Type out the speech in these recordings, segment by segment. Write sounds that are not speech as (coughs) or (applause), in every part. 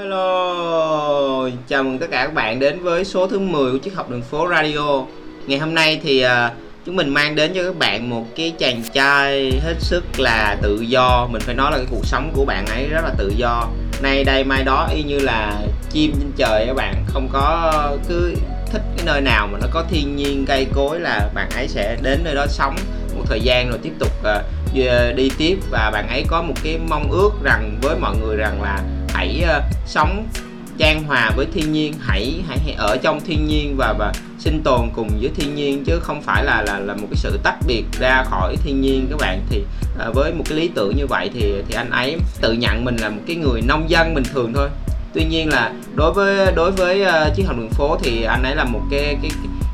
hello. Chào mừng tất cả các bạn đến với số thứ 10 của chiếc học đường phố radio. Ngày hôm nay thì uh, chúng mình mang đến cho các bạn một cái chàng trai hết sức là tự do. Mình phải nói là cái cuộc sống của bạn ấy rất là tự do. Nay đây mai đó y như là chim trên trời các bạn. Không có cứ thích cái nơi nào mà nó có thiên nhiên cây cối là bạn ấy sẽ đến nơi đó sống một thời gian rồi tiếp tục uh, đi tiếp. Và bạn ấy có một cái mong ước rằng với mọi người rằng là hãy uh, sống trang hòa với thiên nhiên. Hãy hãy, hãy ở trong thiên nhiên và và sinh tồn cùng với thiên nhiên chứ không phải là là là một cái sự tách biệt ra khỏi thiên nhiên các bạn. Thì à, với một cái lý tưởng như vậy thì thì anh ấy tự nhận mình là một cái người nông dân bình thường thôi. Tuy nhiên là đối với đối với ờ, uh, chiến học đường phố thì anh ấy là một cái cái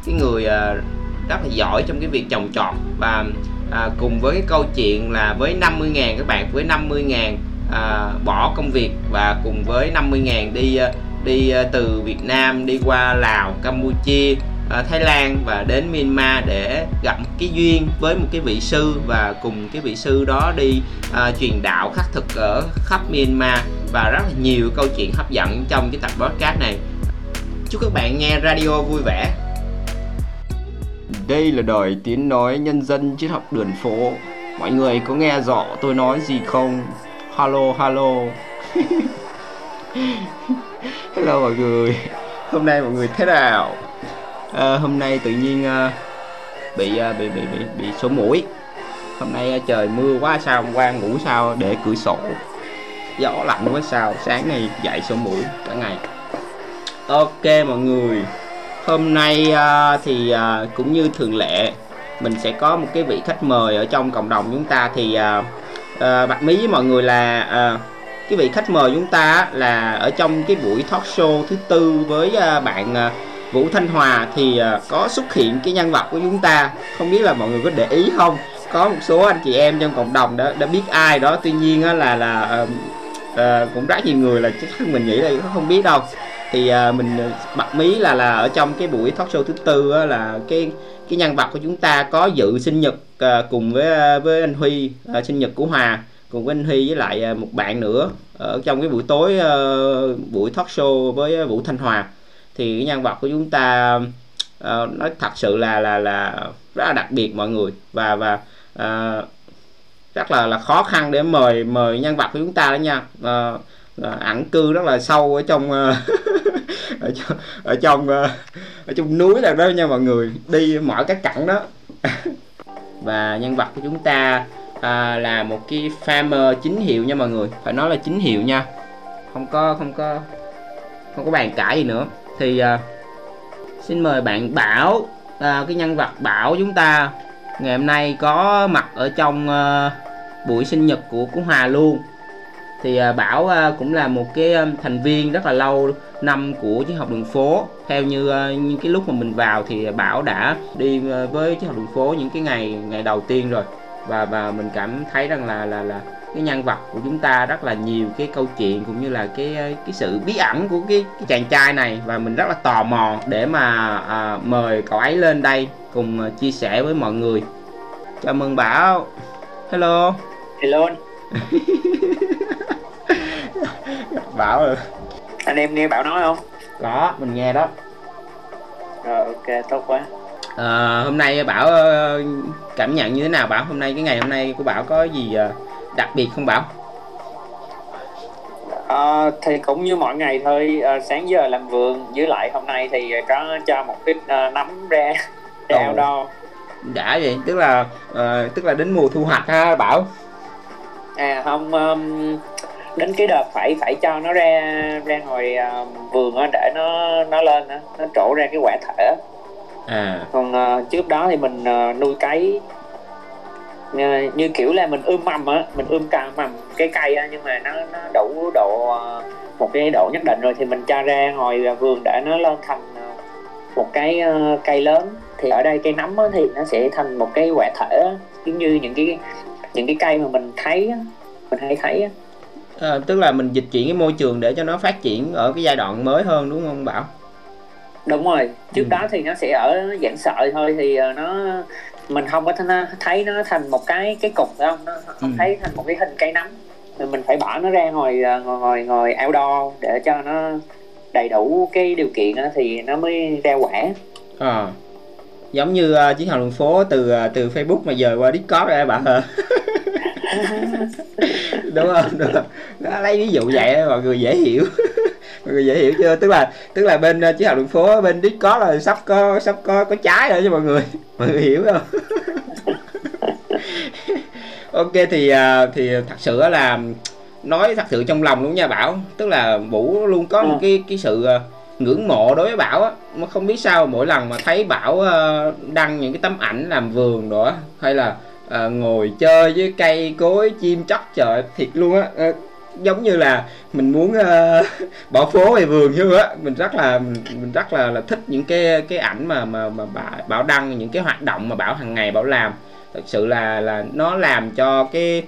cái người uh, rất là giỏi trong cái việc trồng trọt. Và à, cùng với cái câu chuyện là với 50 ngàn các bạn với 50 ngàn à, bỏ công việc và cùng với 50 ngàn đi à, đi à, từ Việt Nam đi qua Lào, Campuchia, à, Thái Lan và đến Myanmar để gặp cái duyên với một cái vị sư và cùng cái vị sư đó đi à, truyền đạo khắc thực ở khắp Myanmar và rất là nhiều câu chuyện hấp dẫn trong cái tập podcast này. Chúc các bạn nghe radio vui vẻ. Đây là đời tiếng nói nhân dân triết học đường phố. Mọi người có nghe rõ tôi nói gì không? Hello hello. Hello mọi người. Hôm nay mọi người thế nào? À, hôm nay tự nhiên uh, bị, uh, bị bị bị bị sổ mũi. Hôm nay uh, trời mưa quá sao hôm qua ngủ sao để cửa sổ. Gió lạnh quá sao sáng nay dậy sổ mũi cả ngày. Ok mọi người. Hôm nay uh, thì uh, cũng như thường lệ mình sẽ có một cái vị khách mời ở trong cộng đồng chúng ta thì uh, Ờ, à, bật mí với mọi người là uh, cái vị khách mời chúng ta là ở trong cái buổi talk show thứ tư với uh, bạn uh, Vũ Thanh Hòa thì uh, có xuất hiện cái nhân vật của chúng ta. Không biết là mọi người có để ý không? Có một số anh chị em trong cộng đồng đã đã biết ai đó. Tuy nhiên á, là là uh, uh, cũng rất nhiều người là chắc mình nghĩ là không biết đâu thì à, mình à, bật mí là là ở trong cái buổi talk show thứ tư á, là cái cái nhân vật của chúng ta có dự sinh nhật à, cùng với à, với anh Huy à, sinh nhật của Hòa cùng với anh Huy với lại à, một bạn nữa ở trong cái buổi tối uh, buổi talk show với Vũ Thanh Hòa. Thì cái nhân vật của chúng ta uh, nói thật sự là là là rất là đặc biệt mọi người và và uh, rất là là khó khăn để mời mời nhân vật của chúng ta đó nha. Ờ, là ẩn cư rất là sâu ở trong ờ, (laughs) ở trong ở trong ờ, ở trong núi là đó nha mọi người. Đi mọi các cảnh đó. (laughs) Và nhân vật của chúng ta à, là một cái farmer chính hiệu nha mọi người. Phải nói là chính hiệu nha. Không có không có không có bàn cãi gì nữa. Thì à, xin mời bạn bảo à, cái nhân vật bảo chúng ta ngày hôm nay có mặt ở trong à, buổi sinh nhật của của Hòa luôn thì à, Bảo à, cũng là một cái à, thành viên rất là lâu năm của chiếc học đường phố. Theo như những cái lúc mà mình vào thì Bảo đã đi với chiếc học đường phố những cái ngày ngày đầu tiên rồi. Và và mình cảm thấy rằng là là là cái nhân vật của chúng ta rất là nhiều cái câu chuyện cũng như là cái cái sự bí ẩn của cái, cái chàng trai này. Và mình rất là tò mò để mà à, mời cậu ấy lên đây cùng chia sẻ với mọi người. Chào mừng Bảo. Hello. Hello (laughs) bảo rồi. Anh em nghe bảo nói không? Có mình nghe đó. Rồi ok tốt quá. À, hôm nay bảo ờ, cảm nhận như thế nào bảo? Hôm nay cái ngày hôm nay của bảo có gì ờ, đặc biệt không bảo? À, thì cũng như mọi ngày thôi à, sáng giờ làm vườn với lại hôm nay thì có cho một ít à, nấm ra đeo đo. Đã vậy tức là uh, tức là đến mùa thu hoạch ha bảo à không um, đến cái đợt phải phải cho nó ra ra ngoài uh, vườn á để nó nó lên á nó trổ ra cái quả thể à. Còn uh, trước đó thì mình uh, nuôi cấy. Uh, như kiểu là mình ươm mầm á mình ươm cả mầm cái cây á nhưng mà nó nó đủ độ uh, một cái độ nhất định rồi thì mình cho ra ngoài vườn để nó lên thành một cái cây lớn. Thì ở đây cây nấm á, thì nó sẽ thành một cái quả thể giống như những cái những cái cây mà mình thấy mình hay thấy à, tức là mình dịch chuyển cái môi trường để cho nó phát triển ở cái giai đoạn mới hơn đúng không bảo? Đúng rồi. Trước ừ. đó thì nó sẽ ở dạng sợi thôi thì ờ, nó mình không có thấy nó thành một cái cái cục phải không? Nó không ừ. thấy thành một cái hình cây nấm. Mình phải bỏ nó ra ngồi ờ, ngồi ngồi, ngồi outdoor để cho nó đầy đủ cái điều kiện thì nó mới ra quả. À, giống như uh, chiến hào đường phố từ uh, từ Facebook mà giờ qua Discord rồi bạn hả đúng không? Đúng không? Nó lấy ví dụ vậy mọi người dễ hiểu. (laughs) Mọi người dễ hiểu chưa? Tức là tức là bên uh, chiến hào đường phố bên Discord là sắp có sắp có có trái rồi cho mọi người. (laughs) Mọi người hiểu không? (laughs) Ok thì uh, thì thật sự là nói thật sự trong lòng luôn nha bảo. Tức là vũ luôn có một ừ. cái cái sự uh, ngưỡng mộ đối với bảo á. Mà không biết sao mỗi lần mà thấy bảo ờ, đăng những cái tấm ảnh làm vườn nữa hay là à, ngồi chơi với cây cối chim chóc trời thiệt luôn á. À, giống như là mình muốn uh, (laughs) bỏ phố về vườn như á. Mình rất là mình, mình rất là là thích những cái cái ảnh mà mà mà bảo, bảo đăng những cái hoạt động mà bảo hàng ngày bảo làm. Thật sự là là nó làm cho cái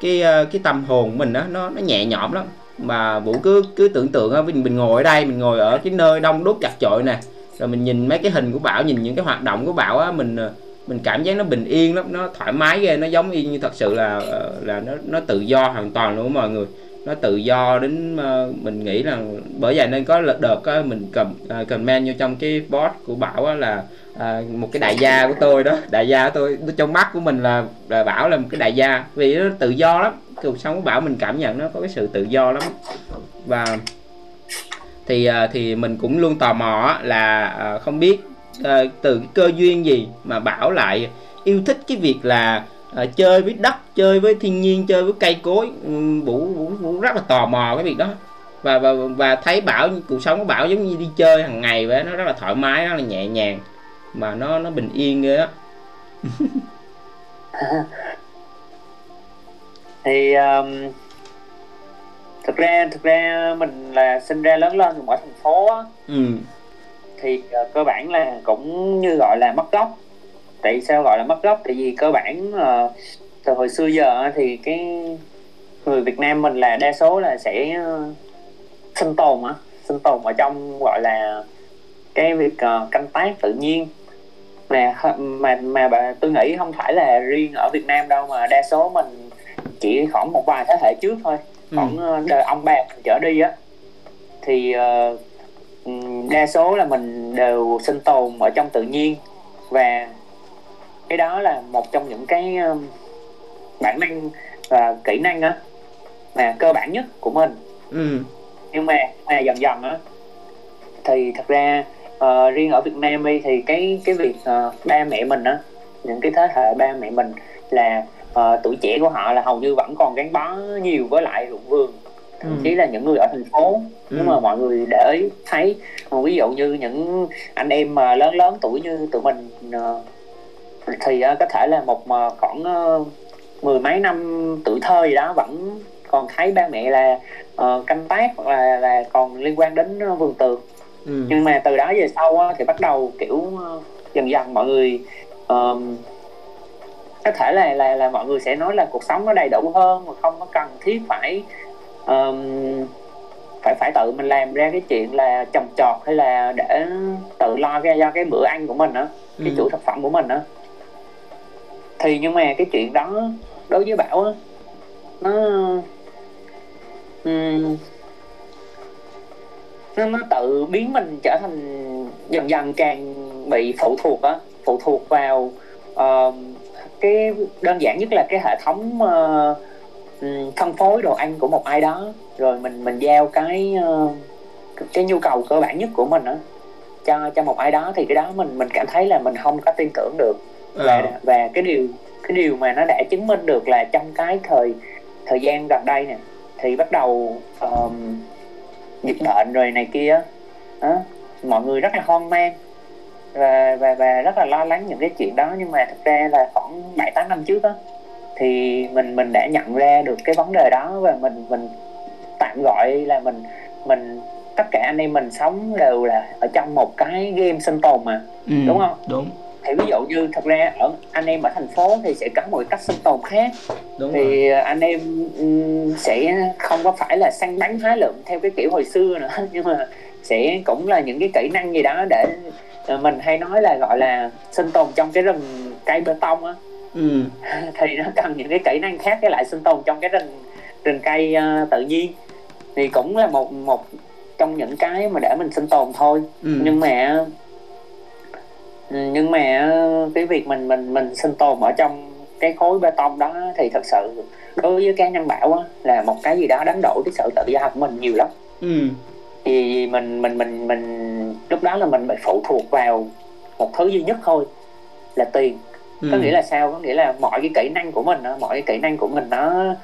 cái cái tâm hồn của mình đó nó nó nhẹ nhõm lắm mà vũ cứ cứ tưởng tượng á, mình mình ngồi ở đây, mình ngồi ở cái nơi đông đúc chặt chội nè, rồi mình nhìn mấy cái hình của bảo, nhìn những cái hoạt động của bảo á, mình ờ, mình cảm giác nó bình yên lắm, nó thoải mái ghê, nó giống y như thật sự là ờ, là nó nó tự do hoàn toàn luôn mọi người nó tự do đến uh, mình nghĩ là bởi vậy nên có đợt uh, mình cầm uh, comment vô trong cái post của bảo uh, là uh, một cái đại gia của tôi đó. Đại gia của tôi trong mắt của mình là, là bảo là một cái đại gia. Vì nó tự do lắm. Cuộc sống của bảo mình cảm nhận nó có cái sự tự do lắm. Và thì uh, thì mình cũng luôn tò mò là uh, không biết uh, từ cái cơ duyên gì mà bảo lại yêu thích cái việc là chơi với đất chơi với thiên nhiên chơi với cây cối. Ừ, vũ vũ, vũ rất là tò mò cái việc đó. Và và và thấy bảo cuộc sống của bảo giống như đi chơi hàng ngày vậy nó rất là thoải mái rất là nhẹ nhàng. Mà nó nó bình yên ghê á. (laughs) Thì um, thực ra thực ra mình là sinh ra lớn lên ở thành phố á. Ừ. thì uh, cơ bản là cũng như gọi là mất gốc tại sao gọi là mất gốc tại vì cơ bản uh, từ hồi xưa giờ thì cái người Việt Nam mình là đa số là sẽ uh, sinh tồn á sinh tồn ở trong gọi là cái việc uh, canh tác tự nhiên mà mà mà bà tôi nghĩ không phải là riêng ở Việt Nam đâu mà đa số mình chỉ khoảng một vài thế hệ trước thôi ừ. khoảng ừ. đời ông bà trở đi á thì uh, đa số là mình đều sinh tồn ở trong tự nhiên và cái đó là một trong những cái um, bản năng và kỹ năng á mà cơ bản nhất của mình ừ. nhưng mà mà dần dần á thì thật ra uh, riêng ở Việt Nam đi thì cái cái việc uh, ba mẹ mình á những cái thế hệ ba mẹ mình là uh, tuổi trẻ của họ là hầu như vẫn còn gắn bó nhiều với lại ruộng vườn thậm ừ. chí là những người ở thành phố ừ. nhưng mà mọi người để ý thấy ví dụ như những anh em mà lớn lớn tuổi như tụi mình uh, thì uh, có thể là một uh, khoảng uh, mười mấy năm tuổi thơ gì đó vẫn còn thấy ba mẹ là uh, canh tác hoặc là là còn liên quan đến vườn tược ừ. nhưng mà từ đó về sau uh, thì bắt đầu kiểu uh, dần dần mọi người uh, có thể là là là mọi người sẽ nói là cuộc sống nó đầy đủ hơn mà không có cần thiết phải um, phải phải tự mình làm ra cái chuyện là trồng trọt hay là để tự lo ra cho cái bữa ăn của mình á cái ừ. chủ thực phẩm của mình á thì nhưng mà cái chuyện đó đối với bảo á nó um, nó nó tự biến mình trở thành dần dần càng bị phụ thuộc á phụ thuộc vào uh, cái đơn giản nhất là cái hệ thống uh, phân phối đồ ăn của một ai đó. Rồi mình mình giao cái uh, cái nhu cầu cơ bản nhất của mình á cho cho một ai đó thì cái đó mình mình cảm thấy là mình không có tin tưởng được à. và cái điều cái điều mà nó đã chứng minh được là trong cái thời thời gian gần đây nè thì bắt đầu um, dịch bệnh rồi này kia đó, mọi người rất là hoang mang. Và và và rất là lo lắng những cái chuyện đó nhưng mà thực ra là khoảng bảy tám năm trước đó thì mình mình đã nhận ra được cái vấn đề đó và mình mình tạm gọi là mình mình tất cả anh em mình sống đều là ở trong một cái game sinh tồn mà ừ, đúng không? đúng thì ví dụ như thật ra ở anh em ở thành phố thì sẽ có một cách sinh tồn khác đúng thì rồi. anh em sẽ không có phải là săn bắn hái lượm theo cái kiểu hồi xưa nữa (laughs) nhưng mà sẽ cũng là những cái kỹ năng gì đó để Ờ, mình hay nói là gọi là sinh tồn trong cái rừng cây bê tông á ừ. (laughs) thì nó cần những cái kỹ năng khác cái lại sinh tồn trong cái rừng rừng cây uh, tự nhiên thì cũng là một một trong những cái mà để mình sinh tồn thôi ừ. nhưng mà nhưng mà cái việc mình mình mình sinh tồn ở trong cái khối bê tông đó thì thật sự đối với cá nhân bảo á, là một cái gì đó đánh đổi cái sự tự do của mình nhiều lắm ừ. thì mình mình mình mình lúc đó là mình bị phụ thuộc vào một thứ duy nhất thôi là tiền ừ. có nghĩa là sao có nghĩa là mọi cái kỹ năng của mình mọi cái kỹ năng của mình nó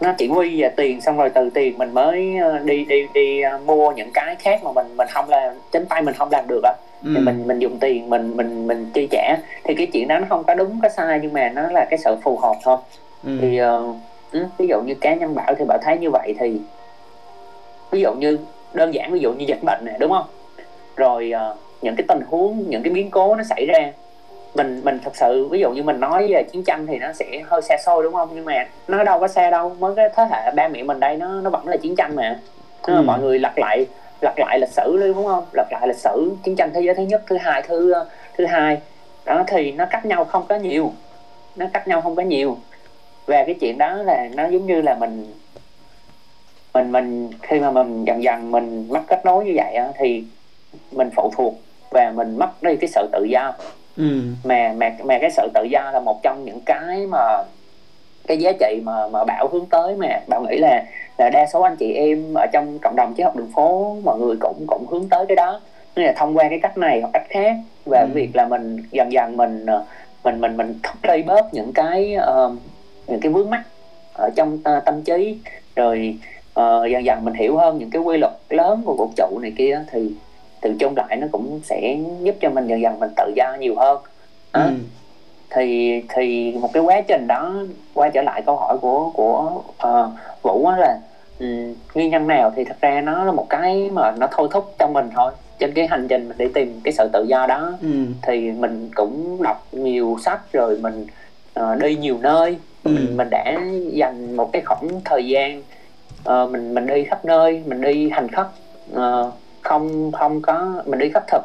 nó chỉ quy về tiền xong rồi từ tiền mình mới ờ, đi đi đi ờ, mua những cái khác mà mình mình không làm chính tay mình không làm được á ừ. thì mình mình dùng tiền mình mình mình chi trả thì cái chuyện đó nó không có đúng có sai nhưng mà nó là cái sự phù hợp thôi ừ. thì uh, ví dụ như cá nhân bảo thì bảo thấy như vậy thì ví dụ như đơn giản ví dụ như dịch bệnh này đúng không rồi uh, những cái tình huống những cái biến cố nó xảy ra mình mình thật sự ví dụ như mình nói về chiến tranh thì nó sẽ hơi xa xôi đúng không? Nhưng mà nó đâu có xa đâu mới cái thế hệ ba mẹ mình đây nó nó vẫn là chiến tranh mà. Ừ. mọi người lặp lại lặp lại lịch sử luôn đúng không? Lặp lại lịch sử chiến tranh thế giới thứ nhất thứ hai thứ thứ hai. Đó thì nó cách nhau không có nhiều. Nó cách nhau không có nhiều. Và cái chuyện đó là nó giống như là mình mình mình khi mà mình dần dần mình mất kết nối như vậy thì mình phụ thuộc và mình mất đi cái sự tự do ừ. mà mà mà cái sự tự do là một trong những cái mà cái giá trị mà mà bảo hướng tới mà bảo nghĩ là là đa số anh chị em ở trong cộng đồng triết học đường phố mọi người cũng cũng hướng tới cái đó nên là thông qua cái cách này hoặc cách khác và ừ. việc là mình dần dần mình ờ, mình mình mình thúc đẩy bớt những cái uh, những cái vướng mắt ở trong uh, tâm trí rồi uh, dần dần mình hiểu hơn những cái quy luật lớn của vũ trụ này kia thì từ chung lại nó cũng sẽ giúp cho mình dần dần mình tự do nhiều hơn đó. Ừ. thì thì một cái quá trình đó quay trở lại câu hỏi của của uh, vũ là um, nguyên nhân nào thì thật ra nó là một cái mà nó thôi thúc cho mình thôi trên cái hành trình mình đi tìm cái sự tự do đó ừ. thì mình cũng đọc nhiều sách rồi mình uh, đi nhiều nơi ừ. mình mình đã dành một cái khoảng thời gian uh, mình mình đi khắp nơi mình đi hành khất uh, không không có mình đi khất thực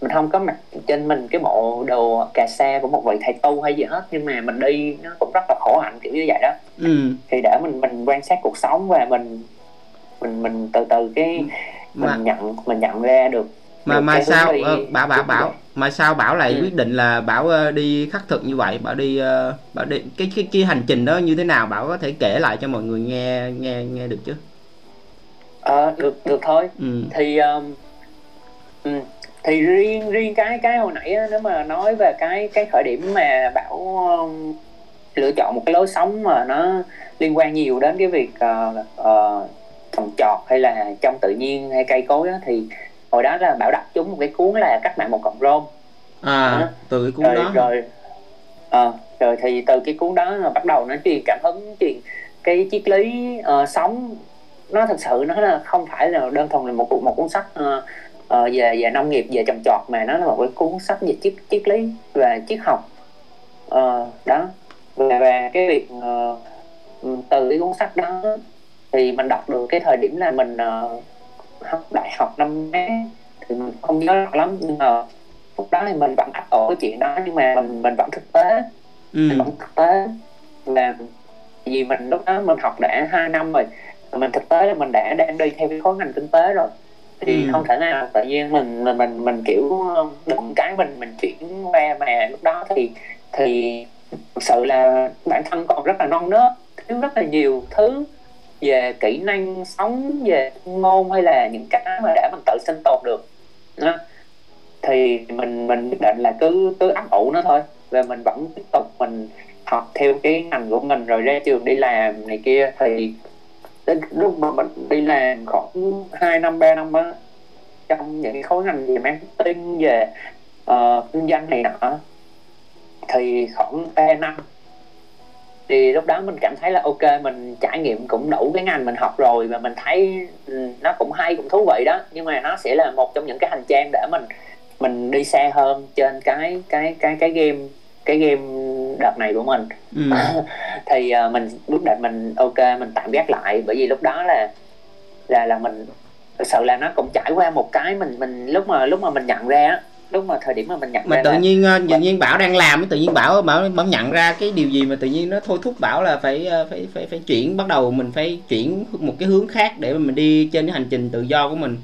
mình không có mặc trên mình cái bộ đồ cà sa của một vị thầy tu hay gì hết nhưng mà mình đi nó cũng rất là khổ hạnh kiểu như vậy đó ừ. thì để mình mình quan sát cuộc sống và mình mình mình từ từ cái mình mà, nhận mình nhận ra được mà mà sao đi, uh, bảo bảo bảo mà sao bảo lại ừ. quyết định là bảo uh, đi khắc thực như vậy bảo đi uh, bảo đi cái, cái cái hành trình đó như thế nào bảo có thể kể lại cho mọi người nghe nghe nghe được chứ à, được được thôi ừ. thì um, um, thì riêng riêng cái cái hồi nãy á, nếu mà nói về cái cái khởi điểm mà bảo um, lựa chọn một cái lối sống mà nó liên quan nhiều đến cái việc uh, uh, trồng trọt hay là trong tự nhiên hay cây cối á, thì hồi đó là bảo đọc chúng một cái cuốn là cách mạng một cộng rôm à đó. từ cái cuốn rồi, đó rồi à, rồi thì từ cái cuốn đó là bắt đầu nó truyền cảm hứng truyền cái triết lý uh, sống nó thật sự nó là không phải là đơn thuần là một một cuốn sách uh, uh, về về nông nghiệp về trồng trọt mà nó là một cái cuốn sách về triết triết lý và triết học. Uh, đó. Và, và cái việc uh, từ cái cuốn sách đó thì mình đọc được cái thời điểm là mình uh, học đại học năm bé thì mình không nhớ lắm nhưng mà lúc đó thì mình vẫn áp ổ cái chuyện đó nhưng mà mình mình vẫn thực tế. Ừ. mình vẫn thực tế. Là vì mình lúc đó mình học đã hai năm rồi mình thực tế là mình đã đang đi theo cái khối ngành kinh tế rồi thì ừ. không thể nào tự nhiên mình mình mình, mình kiểu đụng cái mình mình chuyển qua mà lúc đó thì thì thực sự là bản thân còn rất là non nớt thiếu rất là nhiều thứ về kỹ năng sống về ngôn hay là những cái mà để mình tự sinh tồn được đó. thì mình mình quyết định là cứ cứ ấp ủ nó thôi và mình vẫn tiếp tục mình học theo cái ngành của mình rồi ra trường đi làm này kia thì đến lúc mà mình đi làm khoảng hai năm ba năm á trong những khối ngành về marketing về uh, kinh doanh này nọ thì khoảng ba năm. Thì lúc đó mình cảm thấy là ok mình trải nghiệm cũng đủ cái ngành mình học rồi và mình thấy nó cũng hay cũng thú vị đó. Nhưng mà nó sẽ là một trong những cái hành trang để mình mình đi xa hơn trên cái cái cái cái game cái game đợt này của mình ừ. (laughs) thì uh, mình quyết định mình ok mình tạm gác lại bởi vì lúc đó là là là mình thực sự là nó cũng trải qua một cái mình mình lúc mà lúc mà mình nhận ra đúng mà thời điểm mà mình nhận mà tự là... nhiên ờ, tự nhiên bảo đang làm tự nhiên bảo bảo bảo nhận ra cái điều gì mà tự nhiên nó thôi thúc bảo là phải ờ, phải phải phải chuyển bắt đầu mình phải chuyển một cái hướng khác để mà mình đi trên cái hành trình tự do của mình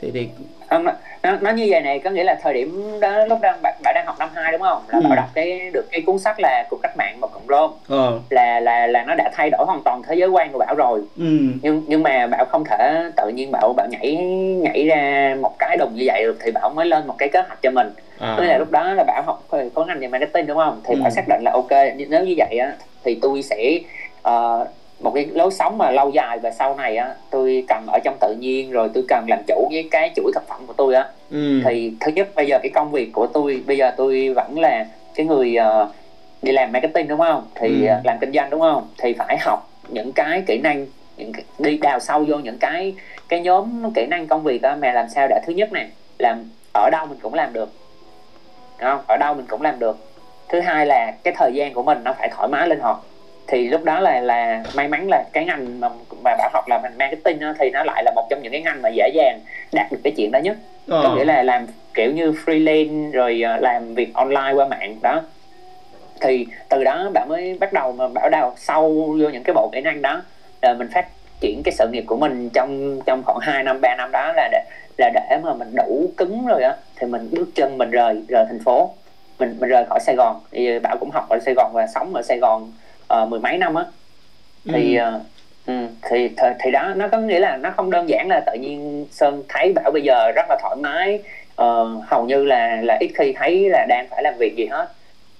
thì thì không nó, nó như vậy này có nghĩa là thời điểm đó lúc đang bạn, bạn đang học năm 2 đúng không là ừ. bạn đọc cái được cái cuốn sách là cuộc cách mạng và cộng rôm ờ. là là là nó đã thay đổi hoàn toàn thế giới quan của bảo rồi ừ. nhưng nhưng mà bảo không thể tự nhiên bảo bảo nhảy nhảy ra một cái đồng như vậy được thì bảo mới lên một cái kế hoạch cho mình à. là lúc đó là bảo học có ngành về marketing đúng không thì ừ. bảo xác định là ok nếu như vậy á thì tôi sẽ uh, một cái lối sống mà lâu dài và sau này á tôi cần ở trong tự nhiên rồi tôi cần làm chủ với cái chuỗi thực phẩm của tôi á. Ừ. thì thứ nhất bây giờ cái công việc của tôi bây giờ tôi vẫn là cái người uh, đi làm marketing đúng không? Thì ừ. uh, làm kinh doanh đúng không? Thì phải học những cái kỹ năng những cái, đi đào sâu vô những cái cái nhóm kỹ năng công việc á mà làm sao để thứ nhất này làm ở đâu mình cũng làm được. Đúng không? Ở đâu mình cũng làm được. Thứ hai là cái thời gian của mình nó phải thoải mái linh hoạt thì lúc đó là là may mắn là cái ngành mà mà bảo học là ngành marketing đó, thì nó lại là một trong những cái ngành mà dễ dàng đạt được cái chuyện đó nhất. Ờ. có nghĩa là làm kiểu như freelance rồi ờ, làm việc online qua mạng đó. Thì từ đó bạn mới bắt đầu mà bảo đào sâu vô những cái bộ kỹ năng đó. Là mình phát triển cái sự nghiệp của mình trong trong khoảng 2 năm 3 năm đó là để là để mà mình đủ cứng rồi á. Thì mình bước chân mình rời rời thành phố. Mình mình rời khỏi Sài Gòn. Thì bảo cũng học ở Sài Gòn và sống ở Sài Gòn uh, mười mấy năm á thì ừ. Uh, thì, thì thì đó nó có nghĩa là nó không đơn giản là tự nhiên sơn thấy bảo bây giờ rất là thoải mái uh, hầu như là là ít khi thấy là đang phải làm việc gì hết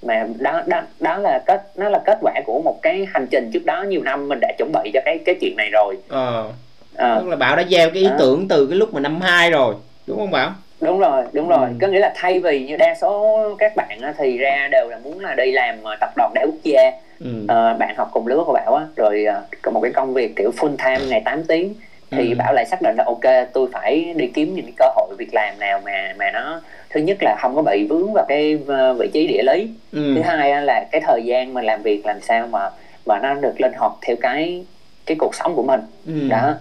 mà đó đó đó là kết nó là kết quả của một cái hành trình trước đó nhiều năm mình đã chuẩn bị cho cái cái chuyện này rồi ờ à. tức là bảo đã gieo cái ý à. tưởng từ cái lúc mà năm hai rồi đúng không bảo đúng rồi đúng rồi ừ. có nghĩa là thay vì như đa số các bạn thì ra đều là muốn là đi làm tập đoàn đa quốc gia ừ. uh, bạn học cùng lứa của bảo á rồi uh, một cái công việc kiểu full time ngày 8 tiếng thì ừ. bảo lại xác định là ok tôi phải đi kiếm những cái cơ hội việc làm nào mà mà nó thứ nhất là không có bị vướng vào cái ờ, vị trí địa lý ừ. thứ hai là cái thời gian mình làm việc làm sao mà mà nó được linh hoạt theo cái cái cuộc sống của mình ừ. đó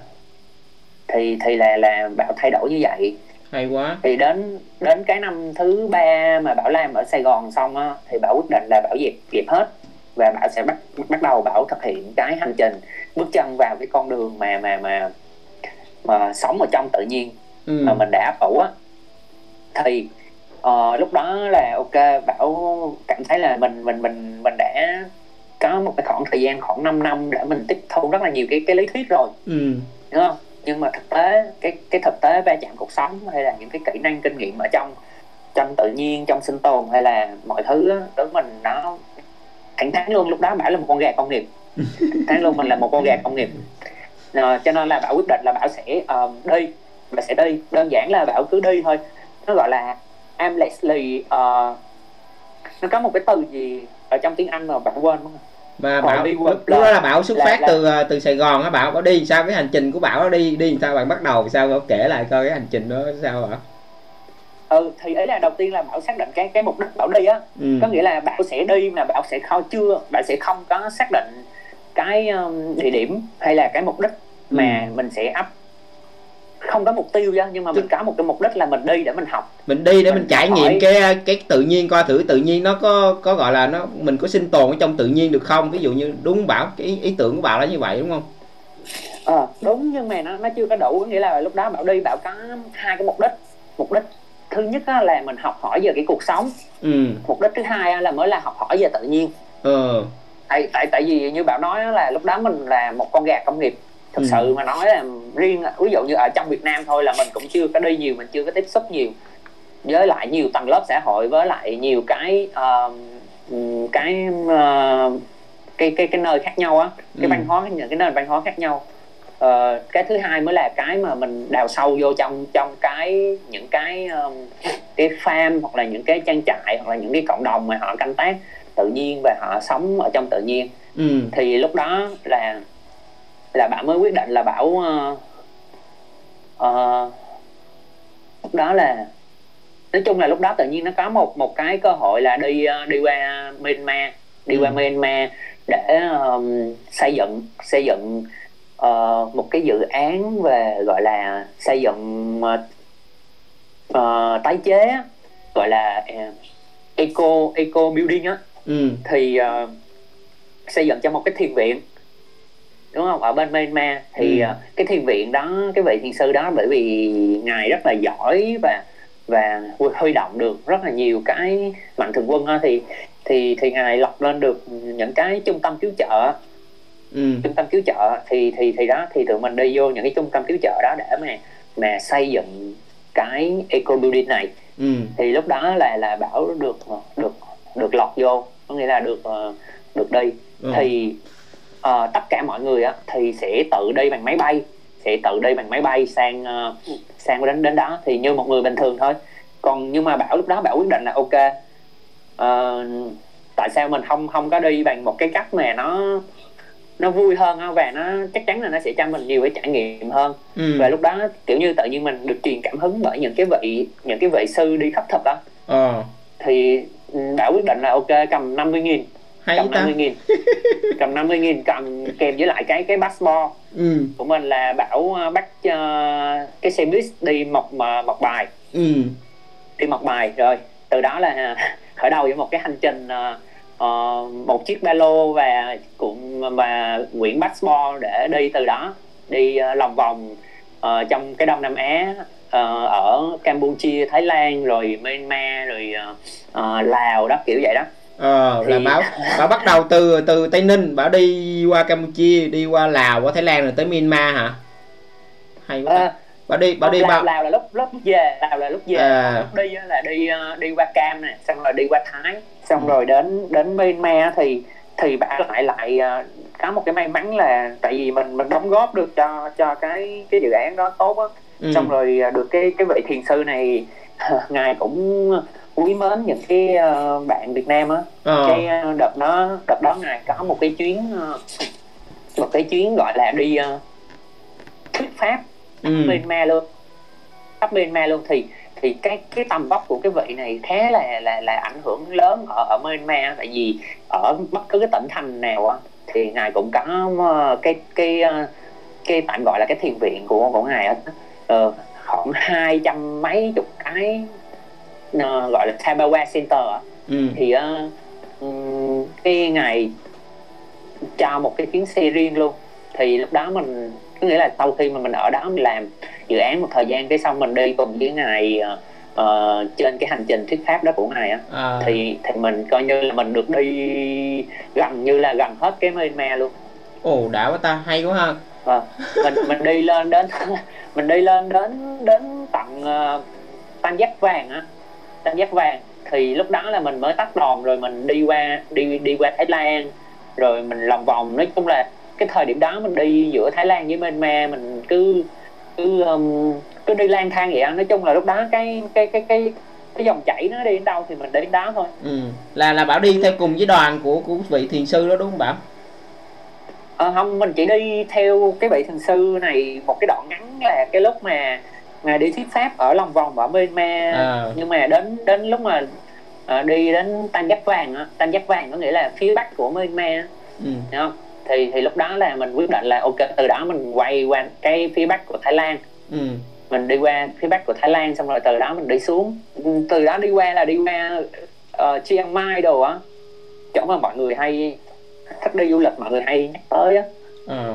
thì thì là là bảo thay đổi như vậy hay quá thì đến đến cái năm thứ ba mà bảo làm ở sài gòn xong á thì bảo quyết định là bảo dẹp dẹp hết và bảo sẽ bắt bắt đầu bảo thực hiện cái hành trình bước chân vào cái con đường mà mà mà mà sống ở trong tự nhiên ừ. mà mình đã ủ á thì uh, lúc đó là ok bảo cảm thấy là mình mình mình mình đã có một cái khoảng thời gian khoảng 5 năm để mình tiếp thu rất là nhiều cái cái lý thuyết rồi ừ. đúng không nhưng mà thực tế cái cái thực tế va chạm cuộc sống hay là những cái kỹ năng kinh nghiệm ở trong trong tự nhiên trong sinh tồn hay là mọi thứ đó, đối với mình nó thẳng thắn luôn lúc đó bảo là một con gà công nghiệp. Thẳng luôn mình là một con gà công nghiệp. À, cho nên là bảo quyết định là bảo sẽ uh, đi. Và sẽ đi. Đơn giản là bảo cứ đi thôi. Nó gọi là aimlessly uh, nó có một cái từ gì ở trong tiếng anh mà bạn quên không mà bảo đi lúc, đó là bảo xuất là, phát là, từ từ sài gòn á bảo. Bảo đi sao? Cái hành trình của bảo đi. Đi sao bạn bắt đầu? Sao bảo kể lại coi cái hành trình đó sao bảo ừ thì ấy là đầu tiên là bảo xác định cái cái mục đích bảo đi á. Ừ. có nghĩa là bảo sẽ đi mà bảo sẽ không chưa bảo sẽ không có xác định cái um, địa điểm hay là cái mục đích mà ừ. mình sẽ ấp không có mục tiêu chứ nhưng mà mình có một cái mục đích là mình đi để mình học. Mình đi để mình, mình trải nghiệm cái cái tự nhiên coi thử tự nhiên nó có có gọi là nó mình có sinh tồn ở trong tự nhiên được không? Ví dụ như đúng bảo cái ý, ý tưởng của bảo là như vậy đúng không? Ờ à, đúng nhưng mà nó nó chưa có đủ. Nghĩa là lúc đó bảo đi bảo có hai cái mục đích. Mục đích thứ nhất là mình học hỏi về cái cuộc sống ừ. mục đích thứ hai là mới là học hỏi về tự nhiên ừ. tại tại tại vì như bảo nói là lúc đó mình là một con gà công nghiệp thực ừ. sự mà nói là riêng ví dụ như ở trong Việt Nam thôi là mình cũng chưa có đi nhiều mình chưa có tiếp xúc nhiều với lại nhiều tầng lớp xã hội với lại nhiều cái uh, cái uh, cái cái cái nơi khác nhau á cái ừ. văn hóa những cái nền văn hóa khác nhau uh, cái thứ hai mới là cái mà mình đào sâu vô trong trong cái những cái um, cái farm hoặc là những cái trang trại hoặc là những cái cộng đồng mà họ canh tác tự nhiên và họ sống ở trong tự nhiên ừ. thì lúc đó là là bạn mới quyết định là bảo uh, uh, lúc đó là nói chung là lúc đó tự nhiên nó có một một cái cơ hội là đi uh, đi qua Myanmar đi ừ. qua Myanmar để um, xây dựng xây dựng uh, một cái dự án về gọi là xây dựng uh, uh, tái chế gọi là uh, eco eco building á ừ. thì uh, xây dựng cho một cái thiền viện đúng không ở bên Myanmar thì ừ. cái thiền viện đó cái vị thiền sư đó bởi vì ngài rất là giỏi và và huy động được rất là nhiều cái mạnh thường quân thì thì thì ngài lập lên được những cái trung tâm cứu trợ ừ. trung tâm cứu trợ thì thì thì đó thì tụi mình đi vô những cái trung tâm cứu trợ đó để mà mà xây dựng cái eco building này ừ. thì lúc đó là là bảo được được được lọt vô có nghĩa là được uh, được đi ừ. thì uh, tất cả mọi người á thì sẽ tự đi bằng máy bay sẽ tự đi bằng máy bay sang uh, sang đến đến đó thì như một người bình thường thôi còn nhưng mà bảo lúc đó bảo quyết định là ok uh, tại sao mình không không có đi bằng một cái cách mà nó nó vui hơn và nó chắc chắn là nó sẽ cho mình nhiều cái trải nghiệm hơn ừ. và lúc đó kiểu như tự nhiên mình được truyền cảm hứng bởi những cái vị những cái vị sư đi khắp thực đó ờ. thì đã quyết định là ok cầm 50 nghìn Hay cầm ta. 50 nghìn (laughs) cầm 50 nghìn cầm kèm với lại cái cái passport ừ. của mình là bảo uh, bắt uh, cái xe buýt đi một uh, một bài ừ. đi một bài rồi từ đó là (laughs) khởi đầu với một cái hành trình uh, uh, một chiếc ba lô và cũng và quyển passport để đi từ đó đi uh, lòng vòng uh, trong cái đông nam á uh, ở campuchia thái lan rồi myanmar rồi uh, lào đó kiểu vậy đó. Ờ thì... là bảo (laughs) bảo bắt đầu từ từ tây ninh bảo đi qua campuchia đi qua lào qua thái lan rồi tới myanmar hả? Hay quá à, bà đi bà đi lào, bao lào là lúc lúc về lào là lúc về. À. lúc đi là đi đi qua cam nè xong rồi đi qua thái xong ừ. rồi đến đến Myanmar thì thì bạn lại lại à, có một cái may mắn là tại vì mình mình đóng góp được cho cho cái cái dự án đó tốt á ừ. xong rồi à, được cái cái vị thiền sư này (laughs) ngài cũng quý mến những cái uh, bạn Việt Nam á ờ. cái uh, đợt đó đợt đó ngài có một cái chuyến uh, một cái chuyến gọi là đi uh, thuyết pháp ừ. Myanmar luôn khắp Myanmar luôn thì thì cái cái tầm vóc của cái vị này khá là là là ảnh hưởng lớn ở ở Myanmar tại vì ở bất cứ cái tỉnh thành nào á thì ngài cũng có ờ, cái cái ờ, cái tạm gọi là cái thiền viện của của ngài uh, khoảng hai trăm mấy chục cái uh, gọi là Tabawa Center ừ. thì uh, cái ngài cho một cái chuyến xe riêng luôn thì lúc đó mình có nghĩa là sau khi mà mình ở đó mình làm dự án một thời gian cái xong mình đi cùng với ngài uh, trên cái hành trình thuyết pháp đó của ngài á. À. thì thì mình coi như là mình được đi gần như là gần hết cái Myanmar luôn. Ồ đã quá ta hay quá ha. À, mình mình đi lên đến (laughs) mình đi lên đến đến tận uh, tam giác vàng á. Tam giác vàng. Thì lúc đó là mình mới tắt đòn rồi mình đi qua đi đi qua Thái Lan rồi mình lòng vòng. Nói chung là cái thời điểm đó mình đi giữa Thái Lan với Myanmar mình cứ cứ um, cứ đi lang thang vậy nói chung là lúc đó cái cái cái cái cái dòng chảy nó đi đến đâu thì mình đi đến đó thôi. Ừ. là là bảo đi theo cùng với đoàn của của vị thiền sư đó đúng không bảo? Ờ, không mình chỉ đi theo cái vị thiền sư này một cái đoạn ngắn là cái lúc mà mà đi thuyết pháp ở lòng vòng ở Myanmar à. nhưng mà đến đến lúc mà uh, đi đến tam giác vàng á. Tam giác vàng có nghĩa là phía bắc của Myanmar ừ. không thì thì lúc đó là mình quyết định là ok từ đó mình quay qua cái phía bắc của Thái Lan. Ừ. mình đi qua phía bắc của Thái Lan xong rồi từ đó mình đi xuống. Từ đó đi qua là đi qua uh, Chiang Mai đồ á. Chỗ mà mọi người hay thích đi du lịch mọi người hay nhắc tới á. Ừ.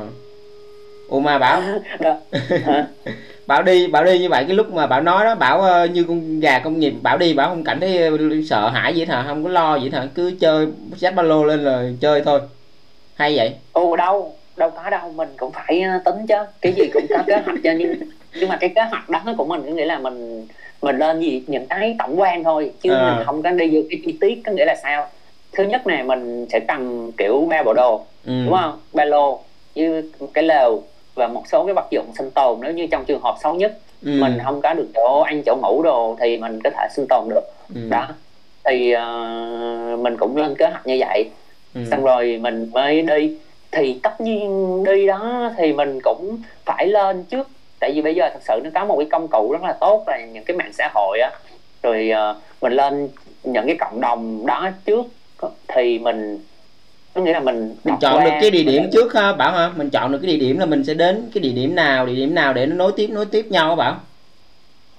ủa mà bảo (laughs) (laughs) bảo đi bảo đi như vậy cái lúc mà bảo nói đó bảo uh, như con gà công nghiệp bảo đi bảo không cảm thấy sợ hãi gì hả? Không có lo gì hả? Cứ chơi dắt ba lô lên rồi chơi thôi hay vậy? Ồ đâu? Đâu có đâu mình cũng phải ờ, tính chứ. Cái gì cũng có kế hoạch cho nhưng nhưng mà cái kế hoạch đó của mình có nghĩa là mình mình lên gì những cái tổng quan thôi. Chứ à. mình không có đi vô cái chi tiết có nghĩa là sao? Thứ nhất này mình sẽ cần kiểu ba bộ đồ ừ. đúng không? Ba lô như cái lều và một số cái vật dụng sinh tồn. Nếu như trong trường hợp xấu nhất ừ. mình không có được chỗ ăn chỗ ngủ đồ thì mình có thể sinh tồn được. Ừ. đó. Thì uh, mình cũng lên kế hoạch như vậy ừ. xong rồi mình mới đi. Thì tất nhiên đi đó thì mình cũng phải lên trước. Tại vì bây giờ thật sự nó có một cái công cụ rất là tốt là những cái mạng xã hội á. Rồi uh, mình lên những cái cộng đồng đó trước. Thì mình có nghĩa là mình mình chọn được cái địa điểm mình... trước ha bảo hả? Mình chọn được cái địa điểm là mình sẽ đến cái địa điểm nào địa điểm nào để nó nối tiếp nối tiếp nhau bảo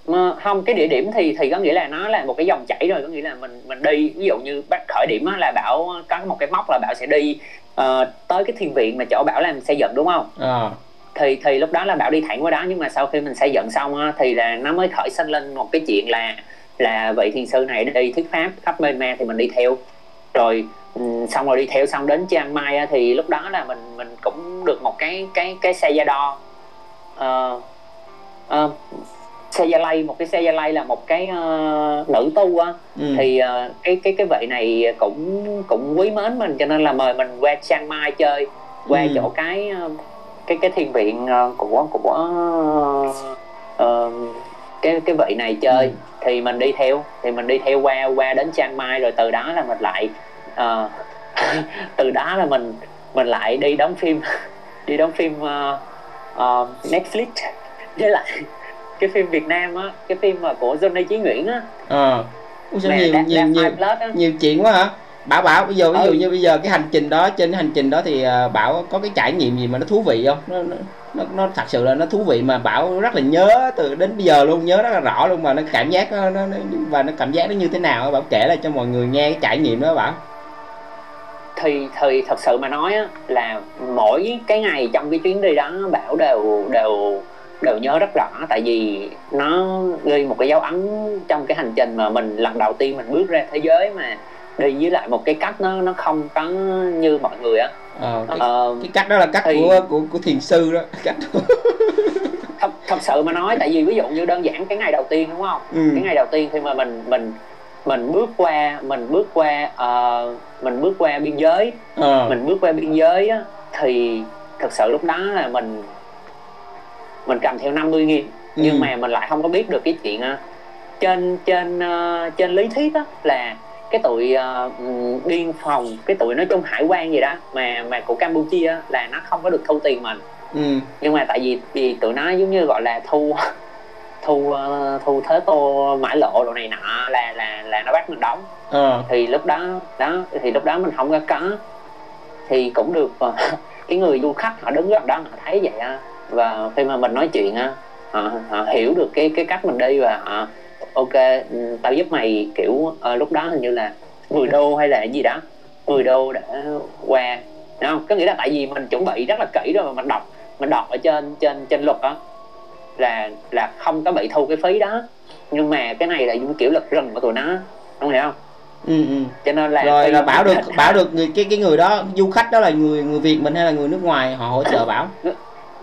mà không cái địa điểm thì thì có nghĩa là nó là một cái dòng chảy rồi. Có nghĩa là mình mình đi ví dụ như bắt khởi điểm là bảo có một cái móc là bảo sẽ đi uh, tới cái thiền viện mà chỗ bảo làm xây dựng đúng không? À. thì thì lúc đó là bảo đi thẳng qua đó nhưng mà sau khi mình xây dựng xong á, thì là nó mới khởi sinh lên một cái chuyện là là vị thiền sư này đi thuyết pháp khắp Myanmar thì mình đi theo. Rồi um, xong rồi đi theo xong đến Chiang Mai á, thì lúc đó là mình mình cũng được một cái cái cái xe gia đo. Uh, uh, xe gia lay một cái xe gia lay là một cái uh, nữ tu á ừ. thì uh, cái cái cái vị này cũng cũng quý mến mình cho nên là mời mình qua Chiang Mai chơi qua ừ. chỗ cái uh, cái cái thiền viện uh, của của uh, cái cái vị này chơi ừ. thì mình đi theo thì mình đi theo qua qua đến Chiang Mai rồi từ đó là mình lại uh, (laughs) từ đó là mình mình lại đi đóng phim (laughs) đi đóng phim uh, uh, Netflix với lại cái phim Việt Nam á cái phim mà của Johnny Chí Nguyễn á. Ờ. Ủa sao nhiều đa, nhiều nhiều, nhiều chuyện quá hả? Bảo bảo bây giờ ví dụ ừ. như bây giờ cái hành trình đó trên hành trình đó thì uh, bảo có cái trải nghiệm gì mà nó thú vị không? Nó, nó nó nó thật sự là nó thú vị mà bảo rất là nhớ từ đến bây giờ luôn nhớ rất là rõ luôn mà nó cảm giác nó, nó, nó và nó cảm giác nó như thế nào bảo kể lại cho mọi người nghe cái trải nghiệm đó bảo. Thì thì thật sự mà nói á, là mỗi cái ngày trong cái chuyến đi đó bảo đều đều đều nhớ rất rõ tại vì nó ghi một cái dấu ấn trong cái hành trình mà mình lần đầu tiên mình bước ra thế giới mà đi với lại một cái cách nó nó không có như mọi người á ờ, cái, ờ, cái cách đó là cách thì, của của của thiền sư đó (laughs) cách thật, thật sự mà nói tại vì ví dụ như đơn giản cái ngày đầu tiên đúng không ừ. cái ngày đầu tiên khi mà mình mình mình bước qua mình bước qua uh, mình bước qua biên giới ờ. mình bước qua biên giới á, thì thực sự lúc đó là mình mình cầm theo 50 nghìn ừ. nhưng mà mình lại không có biết được cái chuyện uh, trên trên uh, trên lý thuyết á là cái tụi uh, biên phòng cái tụi nói chung hải quan gì đó mà mà của campuchia là nó không có được thu tiền mình ừ. nhưng mà tại vì vì tụi nó giống như gọi là thu (laughs) thu uh, thu thuế tô mãi lộ đồ này nọ là là là nó bắt mình đóng ờ. thì lúc đó đó thì lúc đó mình không có có thì cũng được uh, (laughs) cái người du khách họ đứng gần đó họ thấy vậy á và khi mà mình nói chuyện á họ, họ hiểu được cái cái cách mình đi và họ ok tao giúp mày kiểu uh, lúc đó hình như là 10 đô hay là gì đó 10 đô để qua đúng không? Có nghĩa là tại vì mình chuẩn bị rất là kỹ rồi mà mình đọc mình đọc ở trên trên trên luật đó là là không có bị thu cái phí đó. Nhưng mà cái này là giống kiểu lực rừng của tụi nó không hiểu không? Ừ, ừ. cho nên là rồi là bảo được (laughs) bảo được người cái cái người đó du khách đó là người người việt mình hay là người nước ngoài họ hỗ trợ bảo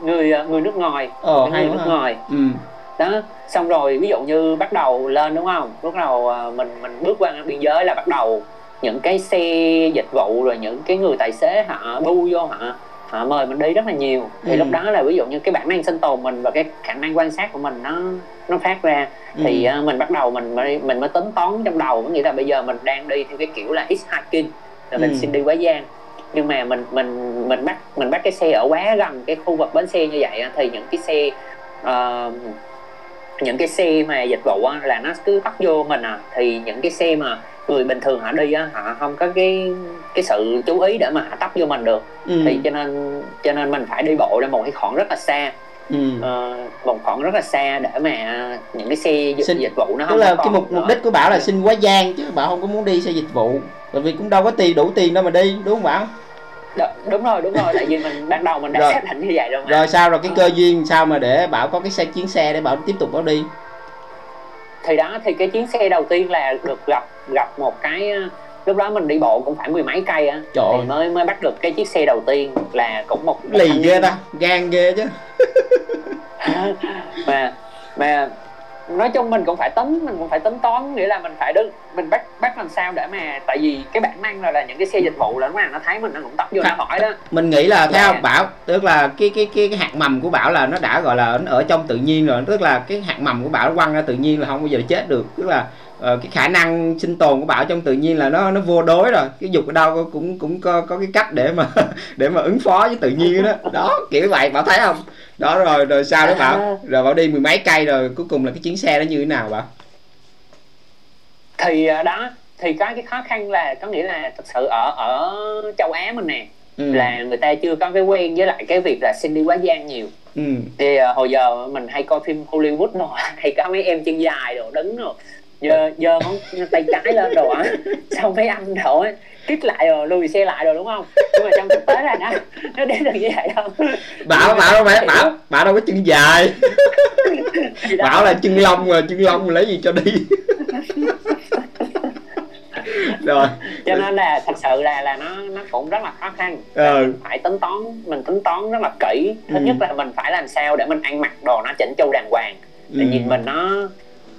người à, người nước ngoài ờ, người nước hả? ngoài ừ. đó xong rồi ví dụ như bắt đầu lên đúng không lúc đầu à, mình mình bước qua biên giới là bắt đầu những cái xe dịch vụ rồi những cái người tài xế họ bu vô họ họ mời mình đi rất là nhiều thì ừ. lúc đó là ví dụ như cái bản năng sinh tồn mình và cái khả năng quan sát của mình nó nó phát ra ừ. thì uh, mình bắt đầu mình mới mình mới tính toán trong đầu có nghĩa là bây giờ mình đang đi theo cái kiểu là x hiking mình ừ. xin đi quá giang nhưng mà mình mình mình bắt mình bắt cái xe ở quá gần cái khu vực bến xe như vậy thì những cái xe uh, những cái xe mà dịch vụ á, là nó cứ bắt vô mình à. Thì những cái xe mà người bình thường họ đi á họ không có cái cái sự chú ý để mà họ tấp vô mình được. Ừ. thì cho nên cho nên mình phải đi bộ ra một cái khoảng rất là xa ừ. uh, một khoảng rất là xa để mà những cái xe dịch, xin, dịch vụ nó tức là cái mục mục đích của bảo là xin quá gian chứ bảo không có muốn đi xe dịch vụ. Bởi vì cũng đâu có tiền đủ tiền đâu mà đi đúng không bảo? Đ- đúng rồi đúng rồi tại vì mình ban đầu mình đã rồi. xác định như vậy rồi mà. rồi sao rồi cái cơ duyên sao mà để bảo có cái xe chuyến xe để bảo tiếp tục bảo đi? Thì đó thì cái chuyến xe đầu tiên là được gặp gặp một cái lúc đó mình đi bộ cũng phải mười mấy cây á. Thì mới mới bắt được cái chiếc xe đầu tiên là cũng một, một lì ghê ta gan ghê chứ (laughs) mà mà nói chung mình cũng phải tính mình cũng phải tính toán nghĩa là mình phải đứng mình bắt bắt làm sao để mà tại vì cái bản năng là, là những cái xe dịch vụ là lúc nào nó thấy mình nó cũng tấp vô nó hỏi đó mình nghĩ là theo yeah. bảo tức là cái cái cái cái hạt mầm của bảo là nó đã gọi là ở trong tự nhiên rồi tức là cái hạt mầm của bảo quăng ra tự nhiên là không bao giờ chết được tức là uh, cái khả năng sinh tồn của bảo trong tự nhiên là nó nó vô đối rồi cái dục ở đâu cũng cũng có có cái cách để mà (laughs) để mà ứng phó với tự nhiên đó đó kiểu vậy bảo thấy không đó rồi rồi sao đó bảo à. rồi bảo đi mười mấy cây rồi cuối cùng là cái chuyến xe đó như thế nào bảo thì à, đó thì có cái khó khăn là có nghĩa là thật sự ở ở châu Á mình nè ừ. là người ta chưa có cái quen với lại cái việc là xin đi quá gian nhiều ừ. thì uh, hồi giờ mình hay coi phim Hollywood mà thì (laughs) có mấy em chân dài rồi đứng rồi giờ giờ ngón tay trái lên rồi á (laughs) xong mấy anh rồi kích lại rồi lùi xe lại rồi đúng không? Nhưng mà trong thực tế là nó nó đến được như vậy không? Bảo bảo đâu phải bảo bảo đâu có chân dài. Bảo là chân lông rồi chân lông lấy gì cho đi. (laughs) Rồi. Cho nên là thật sự là là nó nó cũng rất là khó khăn. Ừ. phải tính toán mình tính toán rất là kỹ. Thứ ừ. nhất là mình phải làm sao để mình ăn mặc đồ nó chỉnh chu đàng hoàng. Để ừ. nhìn mình nó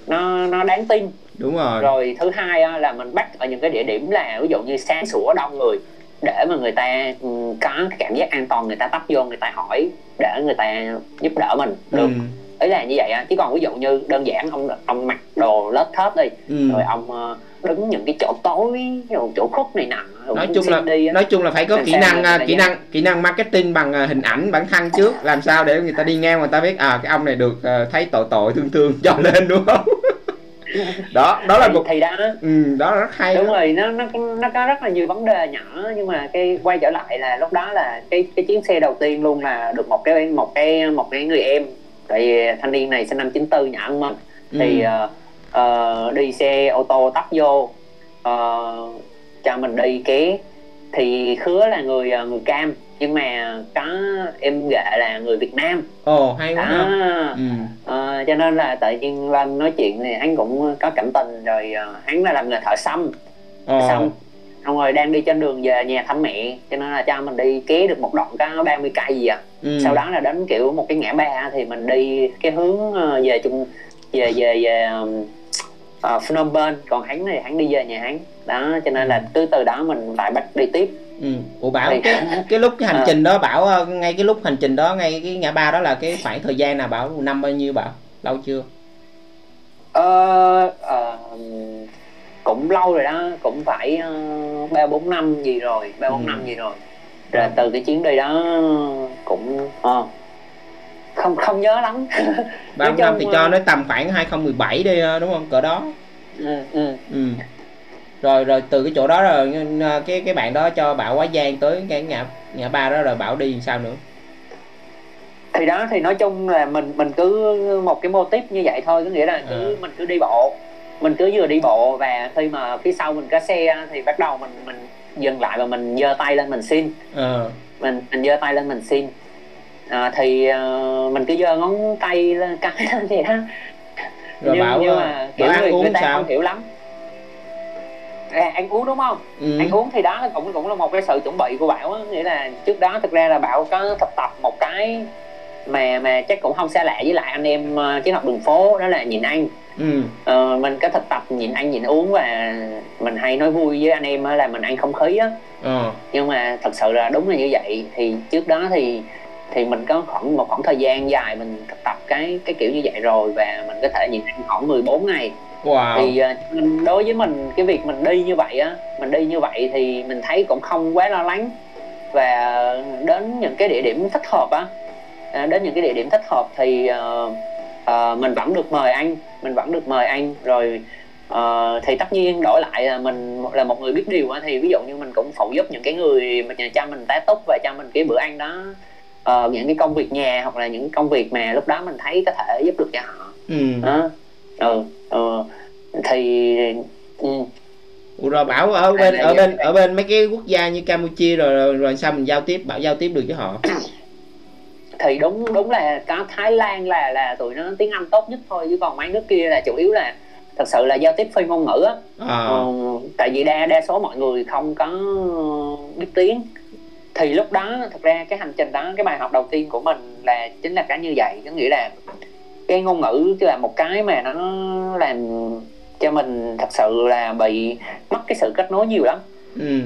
nó nó đáng tin đúng rồi rồi thứ hai là mình bắt ở những cái địa điểm là ví dụ như sáng sủa đông người để mà người ta ừ, có cái cảm giác an toàn người ta tấp vô người ta hỏi để người ta giúp đỡ mình được ừ. ý là như vậy á chứ còn ví dụ như đơn giản ông ông mặc đồ lết thớt đi ừ. rồi ông ờ, đứng những cái chỗ tối chỗ khuất này nè nói chung là đi nói chung là phải có kỹ năng ờ, kỹ năng kỹ năng marketing bằng ờ, hình ảnh bản thân trước làm sao để người ta đi ngang người ta biết à cái ông này được thấy tội tội thương thương cho lên đúng không? (laughs) Đó đó là một thì đó. Ừ, đó là rất hay đúng đó. rồi nó nó nó có rất là nhiều vấn đề nhỏ nhưng mà cái quay trở lại là lúc đó là cái cái chuyến xe đầu tiên luôn là được một cái một cái một cái người em tại thanh niên này sinh năm 94 nhỏ hơn mình ừ. thì uh, uh, đi xe ô tô tấp vô. Uh, cho mình đi ké. Thì khứa là người người cam nhưng mà có em ghệ là người Việt Nam. Ồ hay quá à, ừ. à, cho nên là tự nhiên lên nói chuyện thì hắn cũng có cảm tình rồi uh, hắn là làm nghề thợ xăm. Ồ. xong xong rồi đang đi trên đường về nhà thăm mẹ cho nên là cho mình đi ké được một đoạn có 30 cây gì à. Ừ. sau đó là đến kiểu một cái ngã ba thì mình đi cái hướng về trung về về về uh, Phnom Penh còn hắn thì hắn đi về nhà hắn đó cho nên là ừ. từ từ đó mình phải bắt đi tiếp ừ. ủa bảo cái cái lúc cái hành à. trình đó bảo ờ, ngay cái lúc hành trình đó ngay cái ngã ba đó là cái khoảng thời gian nào bảo năm bao nhiêu bảo lâu chưa ờ uh, cũng lâu rồi đó cũng phải ờ, ba bốn năm gì rồi ba bốn ừ. năm gì rồi rồi từ cái chuyến đi đó cũng uh, không không nhớ lắm. (laughs) Ba năm thì cho nó tầm khoảng 2017 đi đúng không? Cỡ đó. Ừ, ừ. ừ. Rồi rồi từ cái chỗ đó rồi cái cái bạn đó cho bảo quá giang tới cái ngã ngã ba đó rồi bảo đi sao nữa? Thì đó thì nói chung là mình mình cứ một cái mô tiếp như vậy thôi có nghĩa là cứ à. mình cứ đi bộ. Mình cứ vừa đi bộ và khi mà phía sau mình có xe thì bắt đầu mình mình dừng lại và mình giơ tay lên mình xin. À. mình mình giơ tay lên mình xin à, thì uh, mình cứ giơ ngón tay lên cái (laughs) lên vậy đó rồi nhưng, bảo nhưng mà kiểu người, người ta sao? không hiểu lắm à, ăn uống đúng không ừ. ăn uống thì đó cũng cũng là một cái sự chuẩn bị của bảo á nghĩa là trước đó thực ra là bảo có thực tập một cái mà mà chắc cũng không xa lạ với lại anh em uh, chiến học đường phố đó là nhịn ăn ừ. uh, mình có thực tập nhịn ăn nhịn uống và mình hay nói vui với anh em là mình ăn không khí á ừ. nhưng mà thật sự là đúng là như vậy thì trước đó thì thì mình có khoảng một khoảng thời gian dài mình thực tập cái cái kiểu như vậy rồi và mình có thể nhịn ăn khoảng 14 ngày. Wow. thì uh, đối với mình cái việc mình đi như vậy á mình đi như vậy thì mình thấy cũng không quá lo lắng. Và đến những cái địa điểm thích hợp á à, đến những cái địa điểm thích hợp thì uh, uh, mình vẫn được mời anh mình vẫn được mời anh. Rồi uh, thì tất nhiên đổi lại là mình là một người biết điều á thì ví dụ như mình cũng phụ giúp những cái người mà cho mình tá túc và cho mình cái bữa ăn đó uh, những cái công việc nhà hoặc là những công việc mà lúc đó mình thấy có thể giúp được cho họ. Ừ. đó. Ừ, ừ. Thì ừ. Ủa rồi bảo ở bên ở bên ở bên mấy cái quốc gia như Campuchia rồi, rồi rồi sao mình giao tiếp bảo giao tiếp được với họ? Thì đúng đúng là có Thái Lan là là tụi nó tiếng Anh tốt nhất thôi chứ còn mấy nước kia là chủ yếu là thật sự là giao tiếp phi ngôn ngữ á. À. ừ, tại vì đa đa số mọi người không có biết tiếng thì lúc đó thật ra cái hành trình đó cái bài học đầu tiên của mình là chính là cái như vậy. Có nghĩa là cái ngôn ngữ là một cái mà nó làm cho mình thật sự là bị mất cái sự kết nối nhiều lắm. Ừ.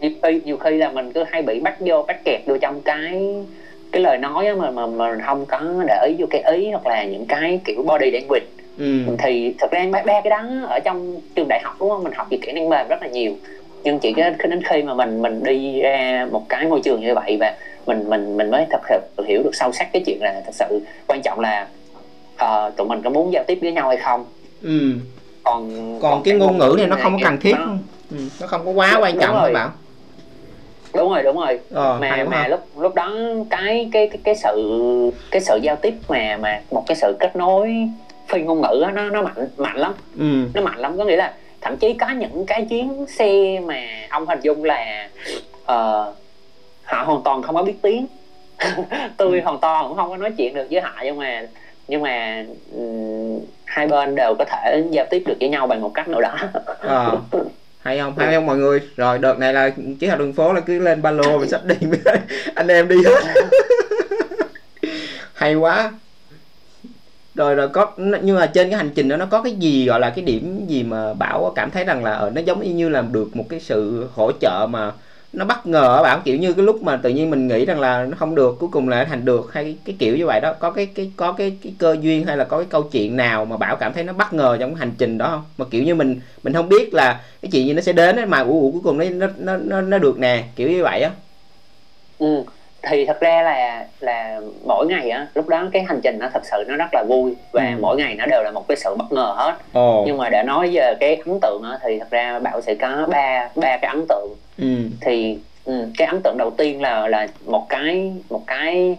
nhiều khi nhiều khi là mình cứ hay bị bắt vô bắt kẹt vô trong cái cái lời nói mà mà mà không có để ý vô cái ý hoặc là những cái kiểu body language. Ừ. thì thật ra ba, ba cái đó ở trong trường đại học đúng không? Mình học về kỹ năng mềm rất là nhiều nhưng chỉ cái đến khi mà mình mình đi ra một cái môi trường như vậy và mình mình mình mới thật sự hiểu được sâu sắc cái chuyện là thật sự quan trọng là uh, tụi mình có muốn giao tiếp với nhau hay không ừ. còn còn, còn cái ngôn ngữ này nó không có cần thiết nó, ừ. nó không có quá quan trọng các bạn đúng rồi đúng rồi ờ, mà mà lúc lúc đó cái cái cái cái sự cái sự giao tiếp mà mà một cái sự kết nối phi ngôn ngữ á, nó nó mạnh mạnh lắm ừ. nó mạnh lắm có nghĩa là thậm chí có những cái chuyến xe mà ông hình dung là uh, họ hoàn toàn không có biết tiếng. (laughs) Tôi ừ. hoàn toàn cũng không có nói chuyện được với họ nhưng mà nhưng mà um, hai bên đều có thể giao tiếp được với nhau bằng một cách nào đó. À, hay không? Hay không mọi người? Rồi đợt này là chí học đường phố là cứ lên ba lô và sách đi. (laughs) Anh em đi. Hết (laughs) hay quá rồi rồi có nhưng mà trên cái hành trình đó nó có cái gì gọi là cái điểm gì mà bảo cảm thấy rằng là ở nó giống như là được một cái sự hỗ trợ mà nó bất ngờ ở bảo? Kiểu như cái lúc mà tự nhiên mình nghĩ rằng là nó không được cuối cùng lại thành được hay cái, cái kiểu như vậy đó. Có cái cái có cái cái cơ duyên hay là có cái câu chuyện nào mà bảo cảm thấy nó bất ngờ trong cái hành trình đó không? Mà kiểu như mình mình không biết là cái chuyện gì nó sẽ đến ấy, mà ủ cuối cùng nó nó nó nó được nè kiểu như vậy á. Ừ thì thật ra là là mỗi ngày á lúc đó cái hành trình nó thật sự nó rất là vui và ừ. mỗi ngày nó đều là một cái sự bất ngờ hết Ồ. nhưng mà để nói về cái ấn tượng á thì thật ra bảo sẽ có ba ba cái ấn tượng ừ. thì ừ, cái ấn tượng đầu tiên là là một cái một cái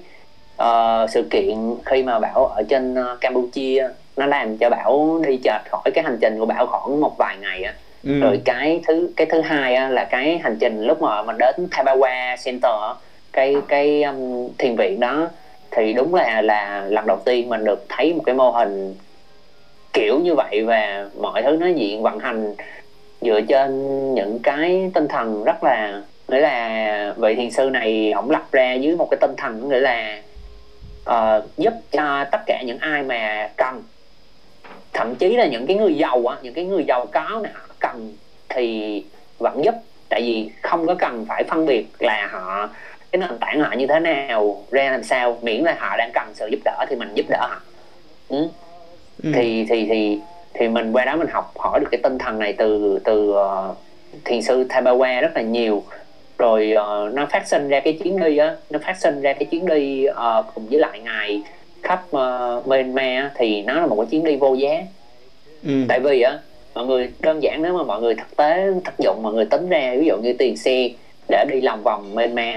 uh, sự kiện khi mà bảo ở trên uh, campuchia nó làm cho bảo đi chệch khỏi cái hành trình của bảo khoảng một vài ngày á ừ. rồi cái thứ cái thứ hai á, là cái hành trình lúc mà mình đến Thabawa Center cái cái um, thiền viện đó thì đúng là là lần đầu tiên mình được thấy một cái mô hình kiểu như vậy và mọi thứ nó diện vận hành dựa trên những cái tinh thần rất là nghĩa là vị thiền sư này ổng lập ra dưới một cái tinh thần nghĩa là uh, giúp cho tất cả những ai mà cần. Thậm chí là những cái người giàu á những cái người giàu có nè cần thì vẫn giúp. Tại vì không có cần phải phân biệt là họ cái nền tảng họ như thế nào ra làm sao miễn là họ đang cần sự giúp đỡ thì mình giúp đỡ họ ừ. Ừ. thì thì thì thì mình qua đó mình học hỏi được cái tinh thần này từ từ uh, thiền sư Thabawa rất là nhiều rồi uh, nó phát sinh ra cái chuyến đi á nó phát sinh ra cái chuyến đi uh, cùng với lại ngài khắp uh, Myanmar thì nó là một cái chuyến đi vô giá ừ. tại vì á mọi người đơn giản nếu mà mọi người thực tế thực dụng mọi người tính ra ví dụ như tiền xe để đi lòng vòng Myanmar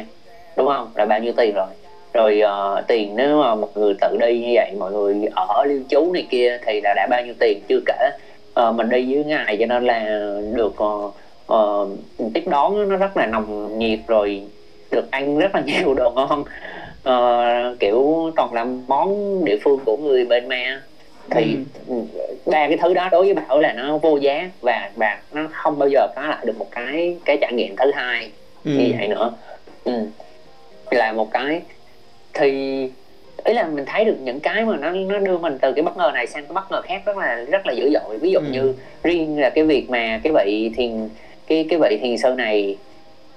đúng không? Là bao nhiêu tiền rồi? Rồi uh, tiền nếu mà một người tự đi như vậy mọi người ở lưu trú này kia thì là đã bao nhiêu tiền chưa kể. Uh, mình đi với ngày cho nên là được uh, uh, tiếp đón nó rất là nồng nhiệt rồi được ăn rất là (laughs) nhiều đồ ngon. Uh, kiểu toàn là món địa phương của người bên me thì ừ. ba cái thứ đó đối với bảo là nó vô giá và và nó không bao giờ có lại được một cái cái trải nghiệm thứ hai ừ. như vậy nữa. Ừ là một cái thì ý là mình thấy được những cái mà nó nó đưa mình từ cái bất ngờ này sang cái bất ngờ khác rất là rất là dữ dội ví dụ ừ. như riêng là cái việc mà cái vị thiền cái cái vị thiền sư này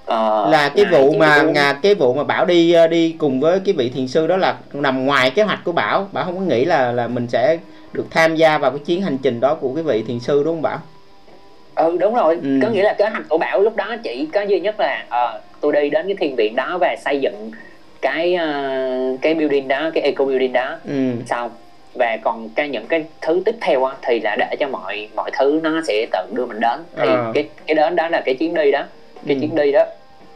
uh, là cái vụ mà ngà cái vụ mà bảo đi ờ, đi cùng với cái vị thiền sư đó là nằm ngoài kế hoạch của bảo bảo không có nghĩ là là mình sẽ được tham gia vào cái chuyến hành trình đó của cái vị thiền sư đúng không bảo ừ đúng rồi ừ. có nghĩa là kế hoạch của bảo lúc đó chỉ có duy nhất là uh, tôi đi đến cái thiền viện đó và xây dựng cái uh, cái building đó cái eco building đó ừ. xong và còn cái những cái thứ tiếp theo á, thì là để cho mọi mọi thứ nó sẽ tự đưa mình đến thì à. cái cái đến đó là cái chuyến đi đó cái ừ. chuyến đi đó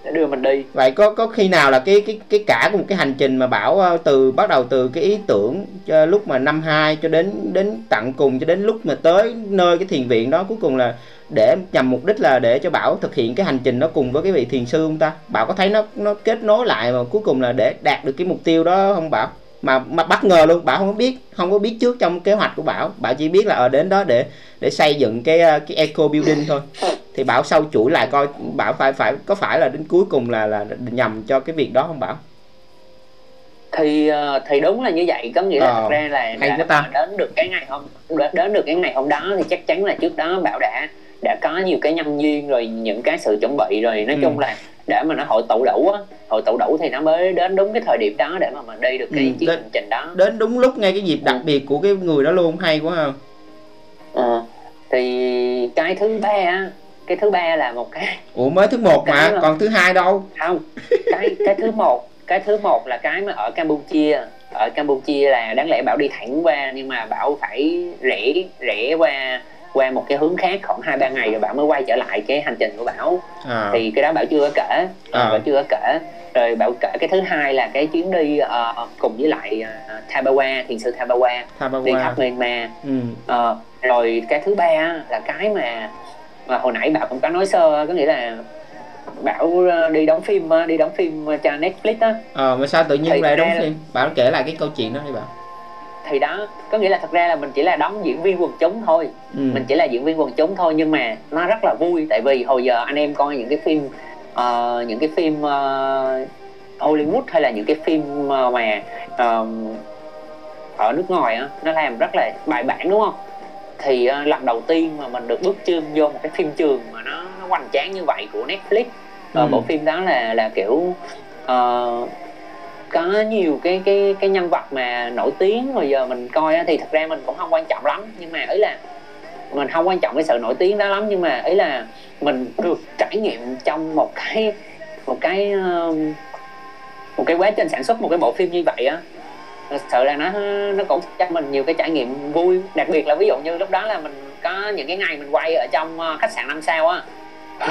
để đưa mình đi vậy có có khi nào là cái cái cái cả của một cái hành trình mà bảo ờ, từ bắt đầu từ cái ý tưởng cho lúc mà năm hai cho đến đến tận cùng cho đến lúc mà tới nơi cái thiền viện đó cuối cùng là để nhằm mục đích là để cho bảo thực hiện cái hành trình đó cùng với cái vị thiền sư không ta? Bảo có thấy nó nó kết nối lại mà cuối cùng là để đạt được cái mục tiêu đó không bảo? Mà mà bất ngờ luôn bảo không có biết không có biết trước trong kế hoạch của bảo. Bảo chỉ biết là ở đến đó để để xây dựng cái ờ, cái eco building thôi. Thì bảo sau chuỗi lại coi bảo phải phải có phải là đến cuối cùng là là nhằm cho cái việc đó không bảo? Thì ờ, thì đúng là như vậy. Có nghĩa là ờ, thật ra là hay ta. đến được cái ngày hôm đến được cái ngày hôm đó thì chắc chắn là trước đó bảo đã đã có nhiều cái nhân duyên rồi những cái sự chuẩn bị rồi. Nói ừ. chung là để mà nó hội tụ đủ á hội tụ đủ thì nó mới đến đúng cái thời điểm đó để mà mình đi được cái ừ, chuyến hành trình đó. đến đúng lúc ngay cái dịp đặc ừ. biệt của cái người đó luôn hay quá không? Ờ, thì cái thứ ba á cái thứ ba là một cái ủa mới thứ một mà mà... còn thứ hai đâu? Không cái cái thứ một cái thứ một là cái mà ở campuchia. Ở campuchia là đáng lẽ bảo đi thẳng qua nhưng mà bảo phải rẽ rẽ qua qua một cái hướng khác khoảng hai ba ngày rồi bảo mới quay trở lại cái hành trình của bảo à. thì cái đó bảo chưa có kể à. bảo chưa có kể rồi bảo kể cái thứ hai là cái chuyến đi uh, cùng với lại uh, Thabawa thiền sư Thabawa, Thabawa. đi khắp Myanmar ừ. uh, rồi cái thứ ba là cái mà mà hồi nãy bảo cũng có nói sơ có nghĩa là bảo đi đóng phim đi đóng phim cho Netflix á ờ mà sao tự nhiên lại đóng phim bảo kể lại cái câu chuyện đó đi bảo thì đó có nghĩa là thật ra là mình chỉ là đóng diễn viên quần chúng thôi. Ừ. mình chỉ là diễn viên quần chúng thôi nhưng mà nó rất là vui tại vì hồi giờ anh em coi những cái phim uh, những cái phim uh, Hollywood hay là những cái phim uh, mà uh, ở nước ngoài á nó làm rất là bài bản đúng không? Thì uh, lần đầu tiên mà mình được bước chân vô một cái phim trường mà nó, nó hoành tráng như vậy của Netflix uh, bộ phim đó là là kiểu uh, có nhiều cái cái cái nhân vật mà nổi tiếng rồi giờ mình coi á, thì thật ra mình cũng không quan trọng lắm. Nhưng mà ý là mình không quan trọng cái sự nổi tiếng đó lắm. Nhưng mà ý là mình được trải nghiệm trong một cái một cái một cái quá trình sản xuất một cái bộ phim như vậy á. Thật sự là nó nó cũng cho mình nhiều cái trải nghiệm vui. Đặc biệt là ví dụ như lúc đó là mình có những cái ngày mình quay ở trong ờ, khách sạn năm sao á. (laughs)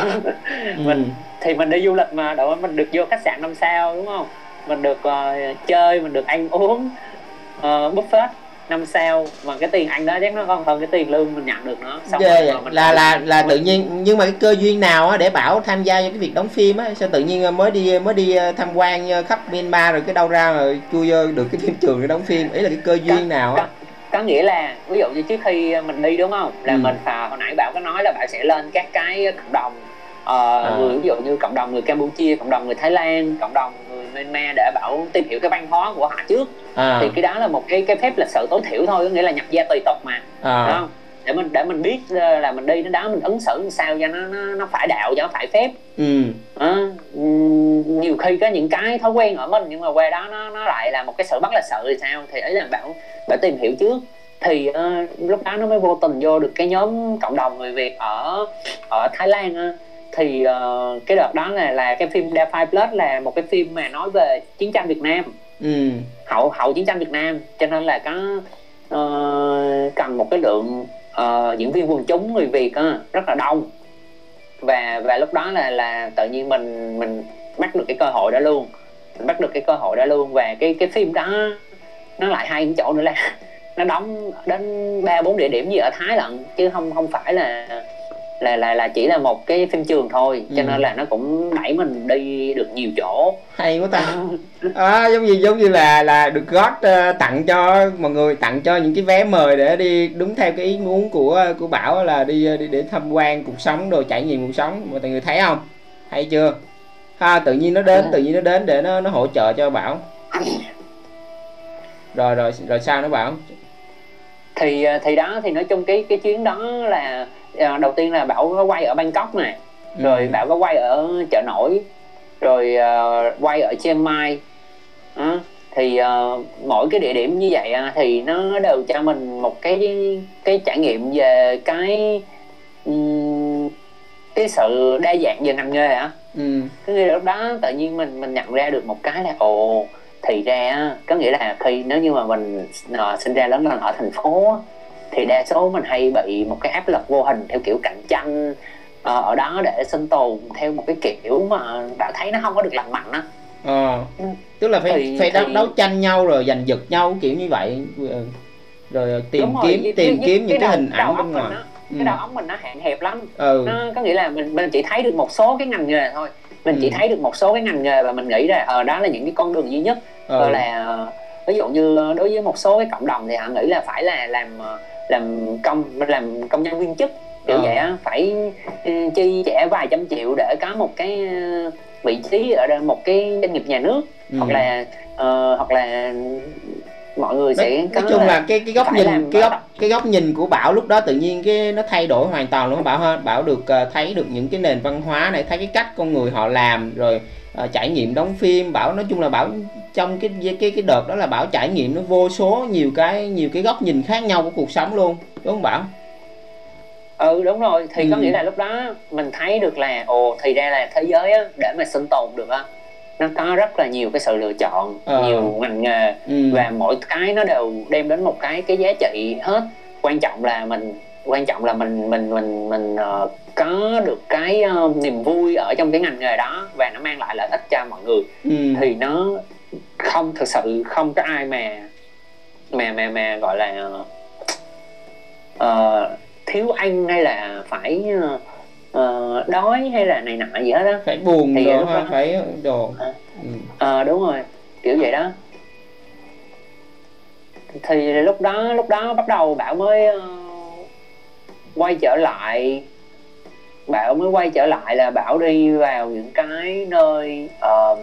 Mình ừ. thì mình đi du lịch mà đâu mình được vô khách sạn năm sao đúng không mình được uh, chơi mình được ăn uống uh, buffet năm sao. Mà cái tiền anh đó chắc nó còn hơn cái tiền lương mình nhận được nó xong yeah, rồi mình là là là tự nhiên nhưng mà cái cơ duyên nào á để bảo tham gia vào cái việc đóng phim á? Sao tự nhiên mới đi mới đi ờ, tham quan khắp Myanmar rồi cái đâu ra rồi chui được cái phim trường để đóng phim? Ý là cái cơ duyên có, nào á? có, nghĩa là ví dụ như trước khi mình đi đúng không? Là ừ. mình phải hồi nãy bảo có nói là bạn sẽ lên các cái cộng đồng uh, à. người ví dụ như cộng đồng người Campuchia cộng đồng người Thái Lan cộng đồng Myanmar để bảo tìm hiểu cái văn hóa của họ trước. À. thì cái đó là một cái cái phép lịch sự tối thiểu thôi có nghĩa là nhập gia tùy tục mà. À. đúng không? Để mình để mình biết ờ, là mình đi đến đó mình ứng xử làm sao cho nó nó, nó phải đạo cho nó phải phép. Ừ. à, nhiều khi có những cái thói quen ở mình nhưng mà qua đó nó nó lại là một cái sự bất lịch sự thì sao? Thì ấy là bảo bảo tìm hiểu trước. Thì uh, lúc đó nó mới vô tình vô được cái nhóm cộng đồng người Việt ở ở Thái Lan uh, thì uh, cái đợt đó là là cái phim Defy Plus là một cái phim mà nói về chiến tranh Việt Nam. Ừ. hậu hậu chiến tranh Việt Nam cho nên là có uh, cần một cái lượng uh, diễn viên quần chúng người Việt uh, rất là đông. Và và lúc đó là là tự nhiên mình mình bắt được cái cơ hội đó luôn. Mình bắt được cái cơ hội đó luôn và cái cái phim đó nó lại hay cái chỗ nữa là (laughs) nó đóng đến ba bốn địa điểm gì ở Thái lận chứ không không phải là là là là chỉ là một cái phim trường thôi cho ừ. nên là nó cũng đẩy mình đi được nhiều chỗ. Hay quá ta. (laughs) À, giống như giống như là là được gót uh, tặng cho mọi người tặng cho những cái vé mời để đi đúng theo cái ý muốn của của bảo là đi đi để tham quan cuộc sống rồi trải nghiệm cuộc sống. Mọi người thấy không? Hay chưa? Ha tự nhiên nó đến tự nhiên nó đến để nó nó hỗ trợ cho bảo. (coughs) Rồi rồi rồi sao nó bảo? Thì ờ, thì đó thì nói chung cái cái chuyến đó là à, đầu tiên là bảo có quay ở bangkok này ừ. rồi bảo có quay ở chợ nổi rồi uh, quay ở chiang mai à, thì uh, mỗi cái địa điểm như vậy uh, thì nó đều cho mình một cái cái trải nghiệm về cái um, cái sự đa dạng về ngành nghề á ừ. cái nghĩa lúc đó tự nhiên mình mình nhận ra được một cái là ồ thì ra có nghĩa là khi nếu như mà mình uh, sinh ra lớn lên ở thành phố thì đa số mình hay bị một cái áp lực vô hình theo kiểu cạnh tranh uh, ở đó để sinh tồn theo một cái kiểu mà bạn thấy nó không có được lành mạnh á ờ ừ. tức là phải thì, phải thì... đấu tranh nhau rồi giành giật nhau kiểu như vậy ừ. rồi tìm Đúng kiếm rồi. tìm kiếm những cái, cái hình ảnh bên ngoài ừ. cái đầu óc mình nó hạn hẹp lắm ừ. nó có nghĩa là mình mình chỉ thấy được một số cái ngành nghề thôi mình ừ. chỉ thấy được một số cái ngành nghề và mình nghĩ là ở ờ, đó là những cái con đường duy nhất ừ. là ví dụ như đối với một số cái cộng đồng thì họ nghĩ là phải là làm làm công làm công nhân viên chức kiểu à. vậy á phải ừ, chi trả vài trăm triệu để có một cái ờ, vị trí ở một cái doanh nghiệp nhà nước ừ. hoặc là uh, hoặc là mọi người sẽ nói, nói chung là cái cái góc nhìn cái góc cái góc nhìn của bảo lúc đó tự nhiên cái nó thay đổi hoàn toàn luôn bảo ha bảo được uh, thấy được những cái nền văn hóa này thấy cái cách con người họ làm rồi uh, trải nghiệm đóng phim bảo nói chung là bảo trong cái cái cái đợt đó là bảo trải nghiệm nó vô số nhiều cái nhiều cái góc nhìn khác nhau của cuộc sống luôn đúng không bảo ừ đúng rồi thì ừ. có nghĩa là lúc đó mình thấy được là ồ thì ra là thế giới á để mà sinh tồn được á nó có rất là nhiều cái sự lựa chọn ờ. nhiều ngành nghề ừ. và mỗi cái nó đều đem đến một cái cái giá trị hết quan trọng là mình quan trọng là mình mình mình mình uh, có được cái uh, niềm vui ở trong cái ngành nghề đó và nó mang lại lợi ích cho mọi người ừ. thì nó không thực sự không có ai mà mà mà mà gọi là uh, thiếu ăn hay là phải uh, đói hay là này nọ gì hết á phải buồn thì đồ ha, phải đồ à, ừ. à, đúng rồi kiểu vậy đó thì lúc đó lúc đó bắt đầu bảo mới uh, quay trở lại bảo mới quay trở lại là bảo đi vào những cái nơi uh,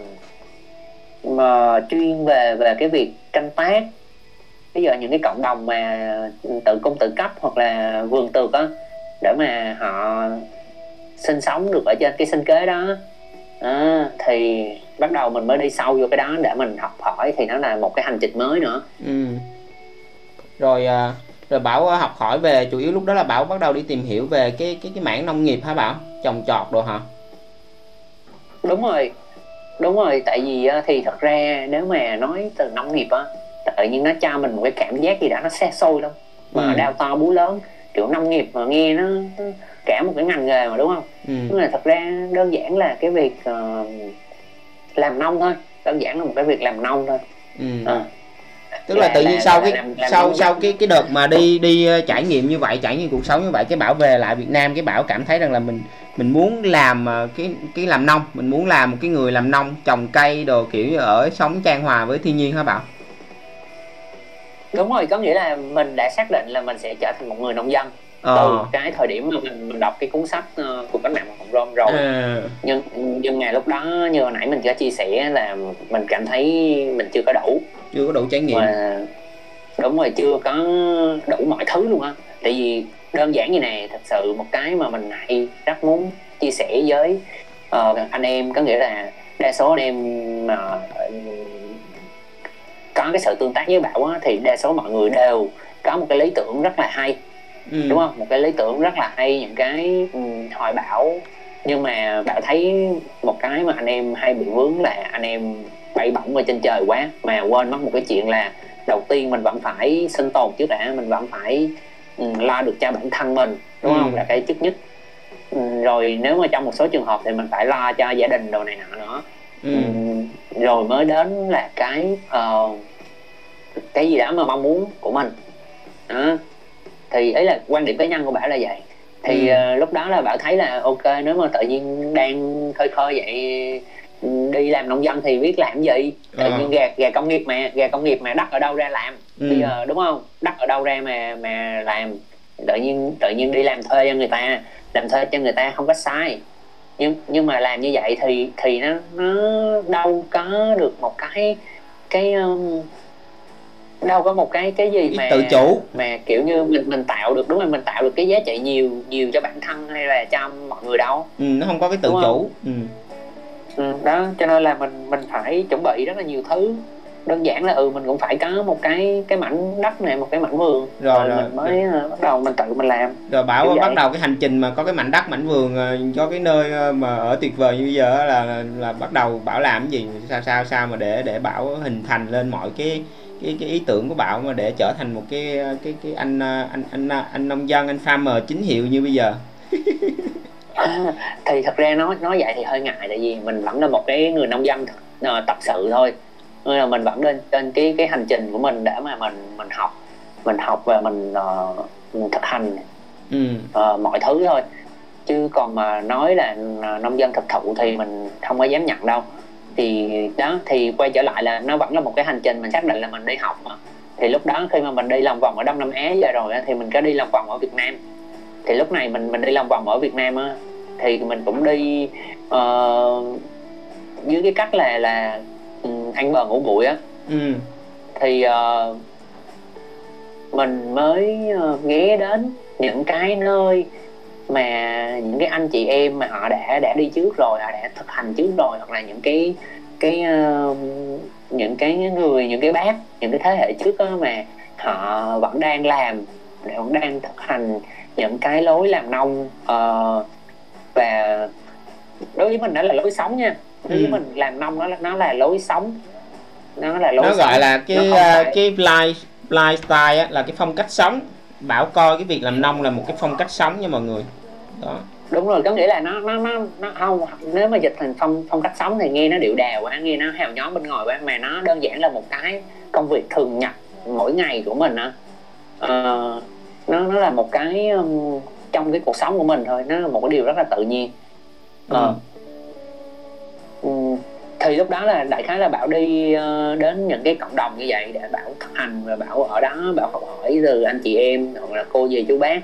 mà chuyên về về cái việc canh tác. Bây giờ những cái cộng đồng mà tự cung tự cấp hoặc là vườn tược á để mà họ sinh sống được ở trên cái sinh kế đó. À, thì bắt đầu mình mới đi sâu vô cái đó để mình học hỏi thì nó là một cái hành trình mới nữa. Ừ. rồi à, rồi bảo học hỏi về chủ yếu lúc đó là bảo bắt đầu đi tìm hiểu về cái cái cái mảng nông nghiệp hả bảo trồng trọt đồ hả đúng rồi đúng rồi tại vì thì thật ra nếu mà nói từ nông nghiệp á tự nhiên nó cho mình một cái cảm giác gì đó nó xe xôi lắm mà ừ. đau to bú lớn kiểu nông nghiệp mà nghe nó cả một cái ngành nghề mà đúng không ừ. nhưng mà thật ra đơn giản là cái việc uh, làm nông thôi đơn giản là một cái việc làm nông thôi ừ. à. Tức là, là tự nhiên là, sau là, cái làm, làm sau sau cái cái đợt mà đi đi ờ, trải nghiệm như vậy trải nghiệm cuộc sống như vậy cái bảo về lại Việt Nam cái bảo cảm thấy rằng là mình mình muốn làm ờ, cái cái làm nông mình muốn làm một cái người làm nông trồng cây đồ kiểu ở sống trang hòa với thiên nhiên hả bảo đúng rồi có nghĩa là mình đã xác định là mình sẽ trở thành một người nông dân ờ. từ cái thời điểm mà mình, mình đọc cái cuốn sách uh, của cách mạng hồng rôm rồi à. nhưng nhưng ngày lúc đó như hồi nãy mình có chia sẻ là mình cảm thấy mình chưa có đủ chưa có đủ trải nghiệm. Mà, đúng rồi chưa có đủ mọi thứ luôn á. Tại vì đơn giản như này thật sự một cái mà mình hay rất muốn chia sẻ với uh, anh em có nghĩa là đa số anh em mà uh, có cái sự tương tác với bảo á, thì đa số mọi người đều có một cái lý tưởng rất là hay ừ. đúng không? Một cái lý tưởng rất là hay những cái um, hoài bão. Nhưng mà bảo thấy một cái mà anh em hay bị vướng là anh em bay bổng ở trên trời quá. Mà quên mất một cái chuyện là đầu tiên mình vẫn phải sinh tồn trước đã mình vẫn phải um, lo được cho bản thân mình đúng ừ. không là cái trước nhất. Um, rồi nếu mà trong một số trường hợp thì mình phải lo cho gia đình đồ này nọ nữa ừ. um, rồi mới đến là cái uh, cái gì đó mà mong muốn của mình. Đó. Thì ấy là quan điểm cá nhân của bảo là vậy. Thì ừ. uh, lúc đó là bảo thấy là ok nếu mà tự nhiên đang khơi khơi vậy đi làm nông dân thì biết làm gì. Tự à. nhiên gà gà công nghiệp mà gà công nghiệp mà đất ở đâu ra làm. Ừ. bây giờ đúng không? Đất ở đâu ra mà mà làm. Tự nhiên tự nhiên đi làm thuê cho người ta làm thuê cho người ta không có sai. Nhưng nhưng mà làm như vậy thì thì nó nó đâu có được một cái cái um, đâu có một cái cái gì mà tự chủ. mà kiểu như mình mình tạo được đúng không mình tạo được cái giá trị nhiều nhiều cho bản thân hay là cho mọi người đâu. Ừ, nó không có cái tự đúng chủ. ừ. Ừ. đó cho nên là mình mình phải chuẩn bị rất là nhiều thứ đơn giản là ừ mình cũng phải có một cái cái mảnh đất này một cái mảnh vườn rồi, rồi, rồi mình mới rồi. Ờ, bắt đầu mình tự mình làm rồi bảo bắt đầu cái hành trình mà có cái mảnh đất mảnh vườn ờ, có cái nơi ờ, mà ở tuyệt vời như bây giờ là, là là bắt đầu bảo làm cái gì sao sao sao mà để để bảo hình thành lên mọi cái cái cái ý tưởng của bảo mà để trở thành một cái cái cái anh anh anh anh nông dân anh farmer chính hiệu như bây giờ (laughs) à, (laughs) thì thật ra nói nói vậy thì hơi ngại tại vì mình vẫn là một cái người nông dân uh, tập sự thôi. Nên là mình vẫn lên trên cái cái hành trình của mình để mà mình mình học mình học và mình, uh, mình thực hành ừ. uh, mọi thứ thôi. Chứ còn mà nói là nông dân thực thụ thì mình không có dám nhận đâu. Thì đó thì quay trở lại là nó vẫn là một cái hành trình mình xác định là mình đi học mà. Thì lúc đó khi mà mình đi lòng vòng ở Đông Nam Á giờ rồi thì mình có đi lòng vòng ở Việt Nam. Thì lúc này mình mình đi lòng vòng ở Việt Nam á thì mình cũng đi uh, dưới cái cách là là um, ăn bờ ngủ bụi á ừ. thì uh, mình mới uh, ghé đến những cái nơi mà những cái anh chị em mà họ đã đã đi trước rồi họ đã thực hành trước rồi hoặc là những cái cái uh, những cái người những cái bác những cái thế hệ trước đó mà họ vẫn đang làm vẫn đang thực hành những cái lối làm nông uh, và đối với mình đó là lối sống nha. Đối với ừ. mình làm nông nó nó là lối sống. Nó là lối nó sống. gọi là cái uh, phải... cái life lifestyle á, là cái phong cách sống. Bảo coi cái việc làm nông là một cái phong cách sống nha mọi người. Đó. Đúng rồi có nghĩa là nó nó nó nó không nếu mà dịch thành phong phong cách sống thì nghe nó điệu đào quá nghe nó hào nhóm bên ngoài quá mà nó đơn giản là một cái công việc thường nhật mỗi ngày của mình á. Uh, nó nó là một cái um, trong cái cuộc sống của mình thôi nó là một cái điều rất là tự nhiên uh, ừ. um, thì lúc đó là đại khái là bảo đi uh, đến những cái cộng đồng như vậy để bảo thực hành và bảo ở đó bảo học hỏi từ anh chị em hoặc là cô dì chú bác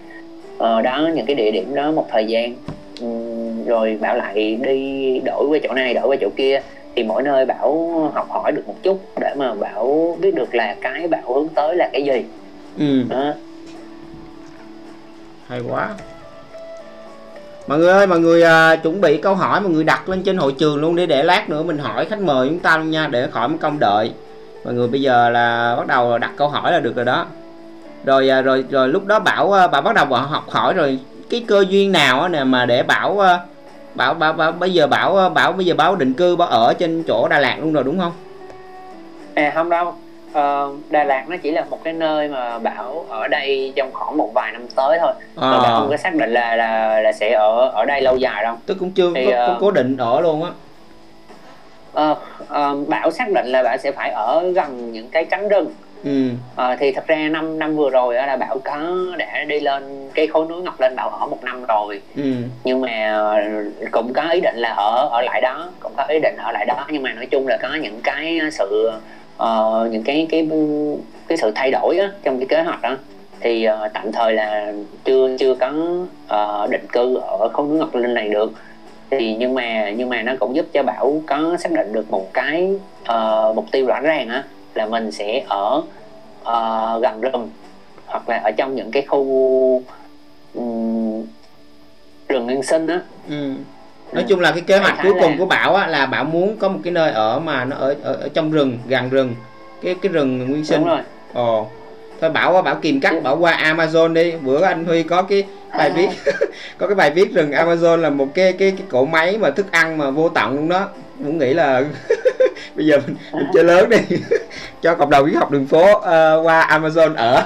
ở đó những cái địa điểm đó một thời gian um, rồi bảo lại đi đổi qua chỗ này đổi qua chỗ kia thì mỗi nơi bảo học hỏi được một chút để mà bảo biết được là cái bảo hướng tới là cái gì ừ. đó hay quá. Mọi người ơi mọi người à, chuẩn bị câu hỏi mọi người đặt lên trên hội trường luôn để để lát nữa mình hỏi khách mời chúng ta luôn nha để khỏi mất công đợi. Mọi người bây giờ là bắt đầu đặt câu hỏi là được rồi đó. Rồi à, rồi rồi lúc đó bảo à, bà bắt đầu vào học hỏi rồi cái cơ duyên nào nè mà để bảo à, bảo bảo bảo bây giờ bảo à, bảo bây giờ bảo định cư bảo ở trên chỗ Đà Lạt luôn rồi đúng không? À không đâu uh, Đà Lạt nó chỉ là một cái nơi mà bảo ở đây trong khoảng một vài năm tới thôi à. bảo không có xác định là là là sẽ ở ở đây lâu dài đâu tức cũng chưa thì, có, uh, cố định ở luôn á uh, uh, bảo xác định là bạn sẽ phải ở gần những cái cánh rừng ừ. uh, thì thật ra năm năm vừa rồi là bảo có để đi lên cái khối núi ngọc lên bảo ở một năm rồi ừ. nhưng mà cũng có ý định là ở ở lại đó cũng có ý định ở lại đó nhưng mà nói chung là có những cái sự uh, những cái cái cái sự thay đổi á, trong cái kế hoạch đó thì uh, tạm thời là chưa chưa có uh, định cư ở khối núi ngọc linh này được. Thì nhưng mà nhưng mà nó cũng giúp cho bảo có xác định được một cái uh, mục tiêu rõ ràng á là mình sẽ ở uh, gần rừng hoặc là ở trong những cái khu um, rừng nguyên sinh á. Ừ nói chung là cái kế hoạch cuối cùng của bảo á, là bảo muốn có một cái nơi ở mà nó ở ở, ở trong rừng gần rừng cái cái rừng nguyên sinh. Ồ. Thôi bảo bảo kìm cắt bảo qua amazon đi. Bữa anh huy có cái bài viết (laughs) có cái bài viết rừng amazon là một cái cái cái cỗ máy mà thức ăn mà vô tận luôn đó. Muốn nghĩ là (laughs) bây giờ mình, mình chơi lớn đi. (laughs) Cho cộng đồng viết học đường phố uh, qua amazon ở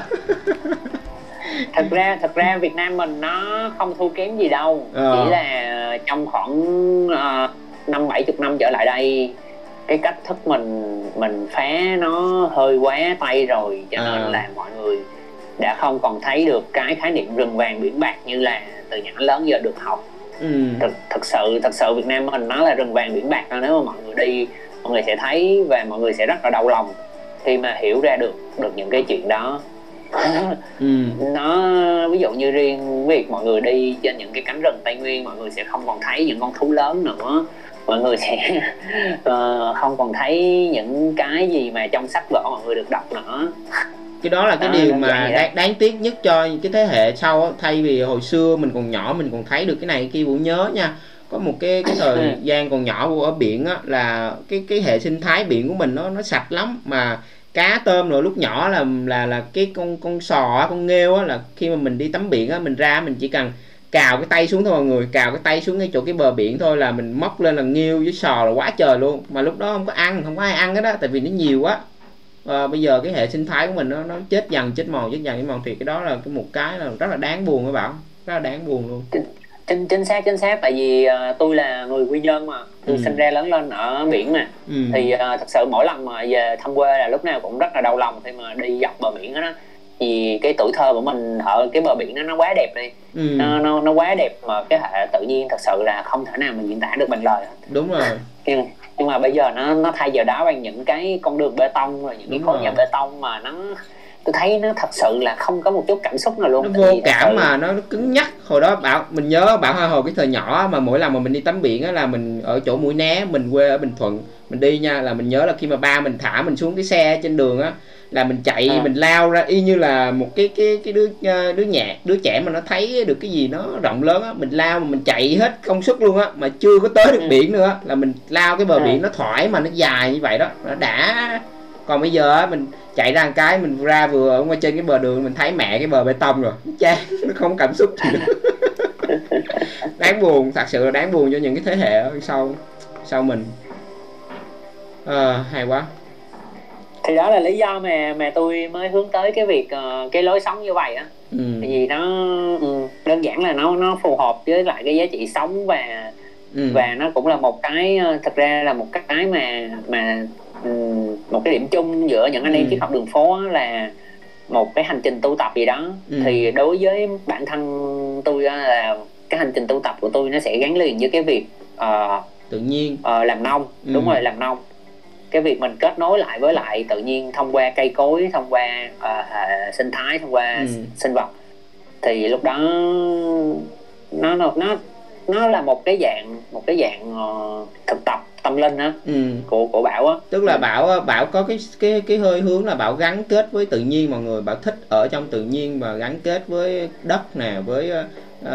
thật ra thật ra Việt Nam mình nó không thua kém gì đâu ờ. chỉ là trong khoảng uh, năm bảy chục năm trở lại đây cái cách thức mình mình phá nó hơi quá tay rồi cho nên ờ. là mọi người đã không còn thấy được cái khái niệm rừng vàng biển bạc như là từ nhỏ lớn giờ được học ừ. thực thực sự thật sự Việt Nam mình nó là rừng vàng biển bạc nếu mà mọi người đi mọi người sẽ thấy và mọi người sẽ rất là đau lòng khi mà hiểu ra được được những cái chuyện đó ừ. nó ví dụ như riêng việc mọi người đi trên những cái cánh rừng tây nguyên mọi người sẽ không còn thấy những con thú lớn nữa. Mọi người sẽ uh, (laughs) không còn thấy những cái gì mà trong sách vở mọi người được đọc nữa. Cái đó là cái à, điều mà đáng, đáng tiếc nhất cho cái thế hệ sau thay vì hồi xưa mình còn nhỏ mình còn thấy được cái này kia cũng nhớ nha. Có một cái cái thời (laughs) gian còn nhỏ ở biển á là cái cái hệ sinh thái biển của mình nó nó sạch lắm. Mà cá tôm rồi lúc nhỏ là là là cái con con sò con nghêu á là khi mà mình đi tắm biển á mình ra mình chỉ cần cào cái tay xuống thôi mọi người cào cái tay xuống cái chỗ cái bờ biển thôi là mình móc lên là nghêu với sò là quá trời luôn. Mà lúc đó không có ăn không có ai ăn hết đó tại vì nó nhiều quá à, ờ, bây giờ cái hệ sinh thái của mình nó nó chết dần chết mòn chết dần chết mòn thì cái đó là cái một cái là rất là đáng buồn các bạn rất là đáng buồn luôn. Chính chính xác chính xác. Tại vì uh, tôi là người quy nhơn mà ừ. sinh ra lớn lên ở biển mà ừ. thì uh, thật sự mỗi lần mà về thăm quê là lúc nào cũng rất là đau lòng khi mà đi dọc bờ biển đó vì cái tuổi thơ của mình ở cái bờ biển nó nó quá đẹp đi ừ. nó, nó nó quá đẹp mà cái hệ tự nhiên thật sự là không thể nào mà diễn tả được bằng lời đúng rồi nhưng, nhưng mà bây giờ nó nó thay vào đó bằng những cái con đường bê tông rồi những đúng cái khối nhà bê tông mà nó tôi thấy nó thật sự là không có một chút cảm xúc nào luôn nó vô cảm mà nó cứng nhắc hồi đó bảo mình nhớ bảo hoa hồi cái thời nhỏ mà mỗi lần mà mình đi tắm biển á là mình ở chỗ mũi né mình quê ở bình thuận mình đi nha là mình nhớ là khi mà ba mình thả mình xuống cái xe trên đường á là mình chạy à. mình lao ra y như là một cái cái cái đứa ờ, đứa nhạc đứa trẻ mà nó thấy được cái gì nó rộng lớn á mình lao mà mình chạy hết công suất luôn á mà chưa có tới được ừ. biển nữa là mình lao cái bờ à. biển nó thoải mà nó dài như vậy đó nó đã còn bây giờ á mình chạy ra một cái mình ra vừa ở ngoài trên cái bờ đường mình thấy mẹ cái bờ bê tông rồi. Chán nó không cảm xúc gì nữa. (laughs) Đáng buồn thật sự là đáng buồn cho những cái thế hệ sau sau mình. À, hay quá. Thì đó là lý do mà mà tôi mới hướng tới cái việc uh, cái lối sống như vậy á. Ừ. vì nó ừ, đơn giản là nó nó phù hợp với lại cái giá trị sống và ừ. và nó cũng là một cái ờ, thật ra là một cái mà mà một cái điểm chung giữa những anh em ừ. triết học đường phố là một cái hành trình tu tập gì đó ừ. thì đối với bản thân tôi là cái hành trình tu tập của tôi nó sẽ gắn liền với cái việc uh, tự nhiên uh, làm nông ừ. đúng rồi làm nông cái việc mình kết nối lại với lại tự nhiên thông qua cây cối thông qua uh, sinh thái thông qua ừ. sinh vật thì lúc đó nó nó nó nó là một cái dạng một cái dạng uh, thực tập tâm linh á ừ. của của bảo á. Tức là bảo bảo có cái cái cái hơi hướng là bảo gắn kết với tự nhiên mọi người bảo thích ở trong tự nhiên và gắn kết với đất nè với uh,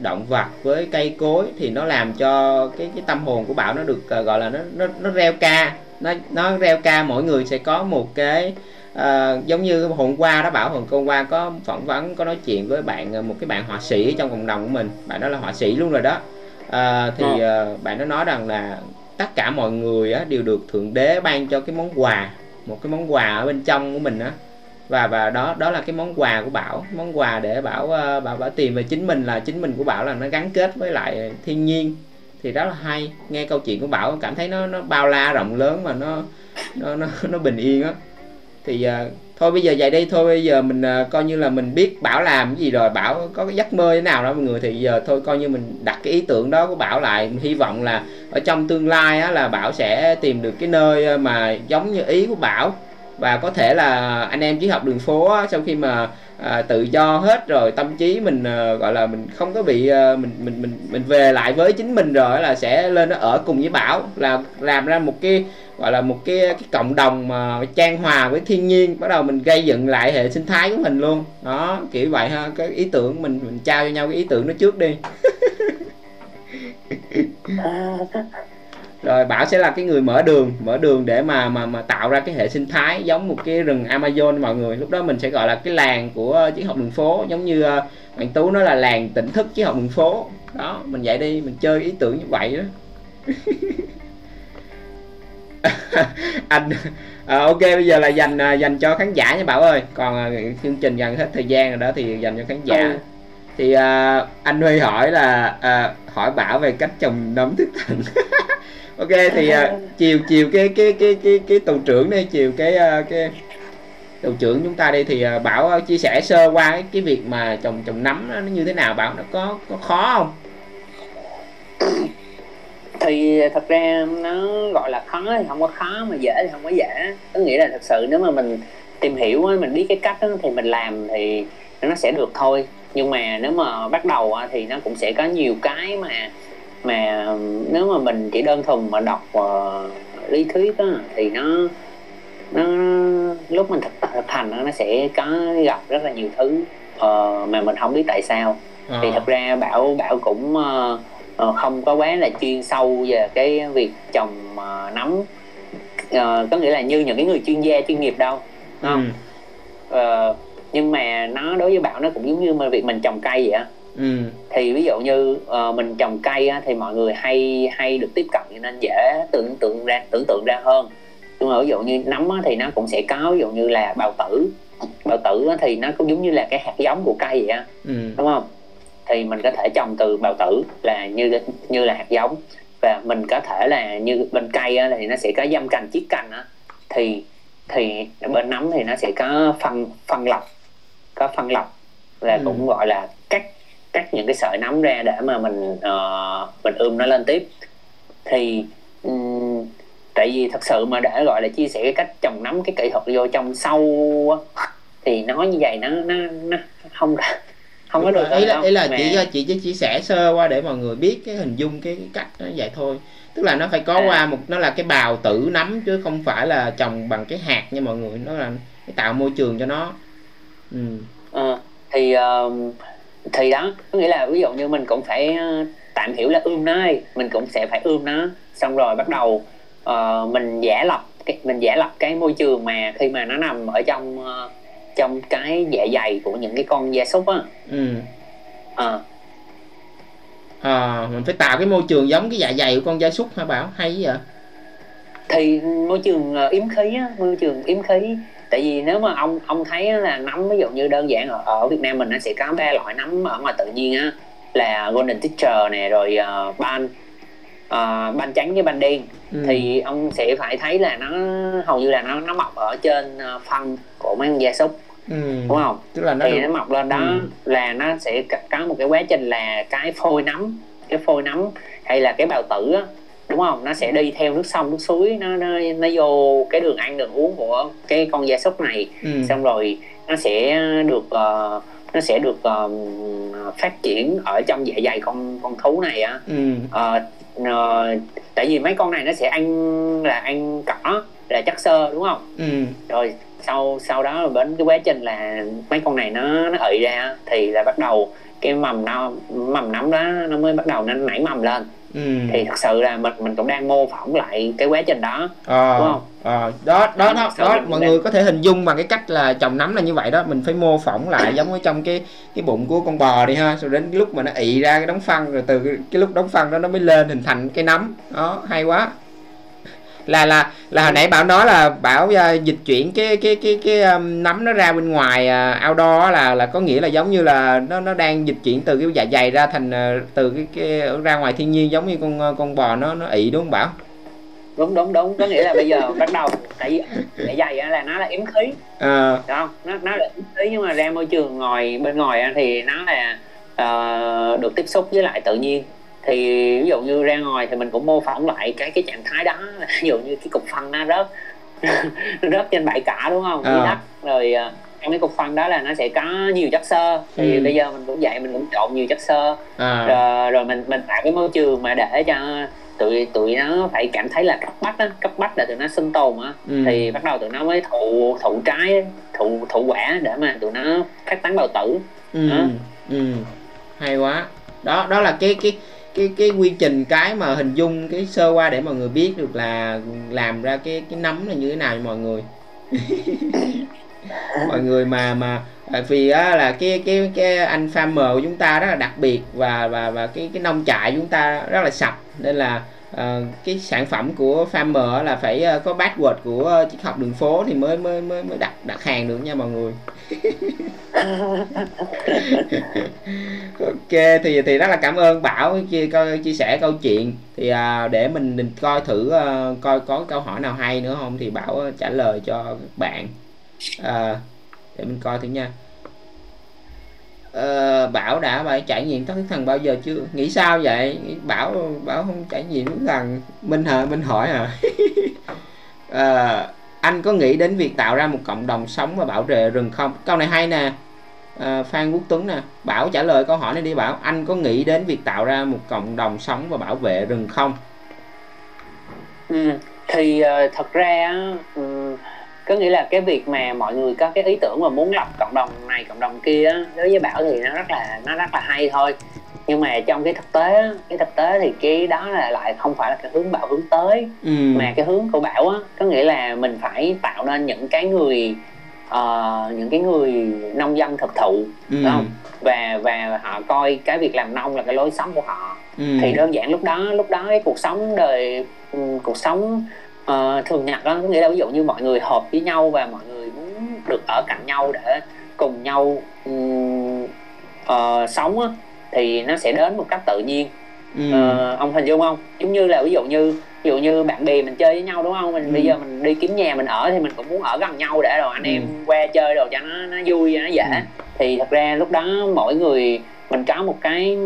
động vật với cây cối thì nó làm cho cái cái tâm hồn của bảo nó được uh, gọi là nó nó nó reo ca. Nó nó reo ca mỗi người sẽ có một cái uh, giống như hôm qua đó bảo hôm qua có phỏng vấn có nói chuyện với bạn một cái bạn họa sĩ trong cộng đồng của mình. Bạn đó là họa sĩ luôn rồi đó. Uh, thì uh, bạn nó nói rằng là tất cả mọi người á, đều được thượng đế ban cho cái món quà một cái món quà ở bên trong của mình á. Và và đó đó là cái món quà của bảo. Món quà để bảo ờ, bảo bảo tìm về chính mình là chính mình của bảo là nó gắn kết với lại thiên nhiên. Thì đó là hay. Nghe câu chuyện của bảo cảm thấy nó nó bao la rộng lớn mà nó nó nó, nó bình yên á. Thì ờ, thôi bây giờ vậy đi thôi bây giờ mình uh, coi như là mình biết bảo làm cái gì rồi. Bảo có cái giấc mơ thế nào đó mọi người thì giờ thôi coi như mình đặt cái ý tưởng đó của bảo lại. Mình hy vọng là ở trong tương lai á, là bảo sẽ tìm được cái nơi à, mà giống như ý của bảo. Và có thể là anh em chỉ học đường phố á, sau khi mà à, tự do hết rồi tâm trí mình à, gọi là mình không có bị à, mình mình mình mình về lại với chính mình rồi là sẽ lên nó ở cùng với bảo là làm ra một cái gọi là một cái cái cộng đồng mà trang hòa với thiên nhiên bắt đầu mình gây dựng lại hệ sinh thái của mình luôn. Đó kiểu vậy ha cái ý tưởng mình mình trao cho nhau cái ý tưởng nó trước đi. (laughs) À, rồi bảo sẽ là cái người mở đường mở đường để mà mà mà tạo ra cái hệ sinh thái giống một cái rừng amazon mọi người. Lúc đó mình sẽ gọi là cái làng của triết học đường phố giống như ờ, bạn tú nói là làng tỉnh thức triết học đường phố. Đó mình vậy đi mình chơi ý tưởng như vậy đó (laughs) anh à, ok bây giờ là dành ờ, dành cho khán giả nha bảo ơi. Còn chương trình gần hết thời gian rồi đó thì dành cho khán giả. Ừ thì à, anh huy hỏi là à, hỏi bảo về cách trồng nấm thức thần. (laughs) Ok thì uh, chiều chiều cái cái cái cái cái tù trưởng đi chiều cái uh, cái tù trưởng chúng ta đi thì uh, bảo uh, chia sẻ sơ qua cái, cái việc mà trồng trồng nấm nó như thế nào bảo nó có có khó không? Thì thật ra nó gọi là khó thì không có khó mà dễ thì không có dễ. Có nghĩa là thật sự nếu mà mình tìm hiểu mình biết cái cách đó, thì mình làm thì nó sẽ được thôi nhưng mà nếu mà bắt đầu thì nó cũng sẽ có nhiều cái mà mà nếu mà mình chỉ đơn thuần mà đọc uh, lý thuyết á, thì nó nó lúc mình thực, thực hành nó sẽ có gặp rất là nhiều thứ uh, mà mình không biết tại sao à. thì thật ra bảo bảo cũng uh, uh, không có quá là chuyên sâu về cái việc trồng uh, nấm uh, có nghĩa là như những cái người chuyên gia chuyên nghiệp đâu không ừ. uh, nhưng mà nó đối với bảo nó cũng giống như mà việc mình trồng cây vậy á. Ừ. thì ví dụ như uh, mình trồng cây á, thì mọi người hay hay được tiếp cận nên dễ tưởng tượng ra tưởng tượng ra hơn. Nhưng mà ví dụ như nấm á, thì nó cũng sẽ có ví dụ như là bào tử. Bào tử á, thì nó cũng giống như là cái hạt giống của cây vậy á ừ. đúng không? Thì mình có thể trồng từ bào tử là như như là hạt giống. Và mình có thể là như bên cây á, thì nó sẽ có dăm cành chiết cành á. Thì thì bên nấm thì nó sẽ có phân phân lọc có phân lọc là ừ. cũng gọi là cắt cắt những cái sợi nấm ra để mà mình uh, mình ươm nó lên tiếp. Thì um, tại vì thật sự mà để gọi là chia sẻ cái cách trồng nấm cái kỹ thuật vô trong sâu thì nói như vậy nó nó nó không (laughs) không có được ý là ý là chỉ chị chỉ chia sẻ sơ qua để mọi người biết cái hình dung cái, cái cách nó vậy thôi. Tức là nó phải có à. qua một nó là cái bào tử nấm chứ không phải là trồng bằng cái hạt nha mọi người. Nó là tạo môi trường cho nó ừ. à, thì uh, thì đó có nghĩa là ví dụ như mình cũng phải ờ, tạm hiểu là ươm nó mình cũng sẽ phải ươm nó xong rồi bắt đầu uh, mình giả lập cái, mình giả lập cái môi trường mà khi mà nó nằm ở trong uh, trong cái dạ dày của những cái con gia súc á ừ. à. à mình phải tạo cái môi trường giống cái dạ dày của con gia súc hả bảo hay vậy thì môi trường uh, yếm khí á môi trường yếm khí tại vì nếu mà ông ông thấy là nấm ví dụ như đơn giản ở, ở Việt Nam mình nó sẽ có ba loại nấm ở ngoài tự nhiên á là golden teacher nè rồi uh, ban uh, ban trắng với ban đen ừ. thì ông sẽ phải thấy là nó hầu như là nó nó mọc ở trên uh, phân của mấy con gia súc ừ. đúng không tức là nó thì được... nó mọc lên đó ừ. là nó sẽ có một cái quá trình là cái phôi nấm cái phôi nấm hay là cái bào tử á đúng không nó sẽ đi theo nước sông nước suối nó nó nó vô cái đường ăn đường uống của cái con gia súc này ừ. xong rồi nó sẽ được uh, nó sẽ được uh, phát triển ở trong dạ dày con con thú này á ừ. uh, uh, tại vì mấy con này nó sẽ ăn là ăn cỏ là chất xơ đúng không ừ. rồi sau sau đó đến cái quá trình là mấy con này nó nó ị ra thì là bắt đầu cái mầm nó mầm nấm đó nó mới bắt đầu nó nảy mầm lên ừ. thì thật sự là mình mình cũng đang mô phỏng lại cái quá trình đó à, đúng không? à, đó đó đó, đó mọi người có thể hình dung bằng cái cách là trồng nấm là như vậy đó. Mình phải mô phỏng lại giống như trong cái cái bụng của con bò đi ha. Rồi đến lúc mà nó ị ra cái đống phân rồi từ cái, cái lúc đống phân đó nó mới lên hình thành cái nấm. Đó hay quá là là là hồi nãy bảo nói là bảo uh, dịch chuyển cái cái cái cái um, nấm nó ra bên ngoài uh, outdoor là là có nghĩa là giống như là nó nó đang dịch chuyển từ cái dạ dày ra thành uh, từ cái, cái ra ngoài thiên nhiên giống như con con bò nó nó ị đúng không bảo? Đúng đúng đúng. Có nghĩa là bây giờ bắt đầu tại vì dạ dày là nó là yếm khí. À. không? Nó nó là yếm khí nhưng mà ra môi trường ngoài bên ngoài thì nó là uh, được tiếp xúc với lại tự nhiên thì ví dụ như ra ngoài thì mình cũng mô phỏng lại cái cái trạng thái đó (laughs) ví dụ như cái cục phân nó rớt (laughs) rớt trên bãi cỏ đúng không à. đất rồi ờ, trong cái cục phân đó là nó sẽ có nhiều chất xơ thì ừ. bây giờ mình cũng vậy mình cũng trộn nhiều chất xơ à. rồi, rồi mình mình tạo cái môi trường mà để cho tụi tụi nó phải cảm thấy là cấp bách á cấp bách là tụi nó sinh tồn á ừ. thì bắt đầu tụi nó mới thụ thụ trái thụ thụ quả để mà tụi nó phát tán bào tử ừ. ừ hay quá đó đó là cái cái cái cái quy trình cái mà hình dung cái sơ qua để mọi người biết được là làm ra cái cái nấm là như thế nào mọi người. (laughs) Mọi người mà mà vì á, là cái cái cái anh farmer của chúng ta rất là đặc biệt và và và cái cái nông trại chúng ta rất là sạch. Nên là uh, cái sản phẩm của farmer là phải uh, có password của uh, triết học đường phố thì mới mới mới mới đặt đặt hàng được nha mọi người. (laughs) Ok thì thì rất là cảm ơn bảo chia chia sẻ câu chuyện. Thì uh, để mình, mình coi thử uh, coi có câu hỏi nào hay nữa không thì bảo trả lời cho các bạn. Uh, để mình coi thử nha uh, bảo đã phải trải nghiệm thánh thần bao giờ chưa? Nghĩ sao vậy? Bảo bảo không trải nghiệm thánh thần. Minh hả? Minh hỏi à. hả (laughs) uh, ờ, anh có nghĩ đến việc tạo ra một cộng đồng sống và bảo vệ rừng không? Câu này hay nè. À, phan quốc tuấn nè. Bảo trả lời câu hỏi này đi bảo. Anh có nghĩ đến việc tạo ra một cộng đồng sống và bảo vệ rừng không? Ừ, thì uh, thật ra uh, có nghĩa là cái việc mà mọi người có cái ý tưởng mà muốn lập cộng đồng này cộng đồng kia đối với bảo thì nó rất là nó rất là hay thôi nhưng mà trong cái thực tế cái thực tế thì cái đó là lại không phải là cái hướng bảo hướng tới ừ. mà cái hướng của bảo á có nghĩa là mình phải tạo nên những cái người uh, những cái người nông dân thực thụ ừ. đúng không và và họ coi cái việc làm nông là cái lối sống của họ ừ. thì đơn giản lúc đó lúc đó cái cuộc sống đời um, cuộc sống uh, thường nhật đó có nghĩa là ví dụ như mọi người hợp với nhau và mọi người muốn được ở cạnh nhau để cùng nhau um, uh, sống á, thì nó sẽ đến một cách tự nhiên ừ. uh, ông hình dung không giống như là ví dụ như ví dụ như bạn bè mình chơi với nhau đúng không mình ừ. bây giờ mình đi kiếm nhà mình ở thì mình cũng muốn ở gần nhau để rồi anh ừ. em qua chơi rồi cho nó nó vui nó dễ ừ. thì thật ra lúc đó mỗi người mình có một cái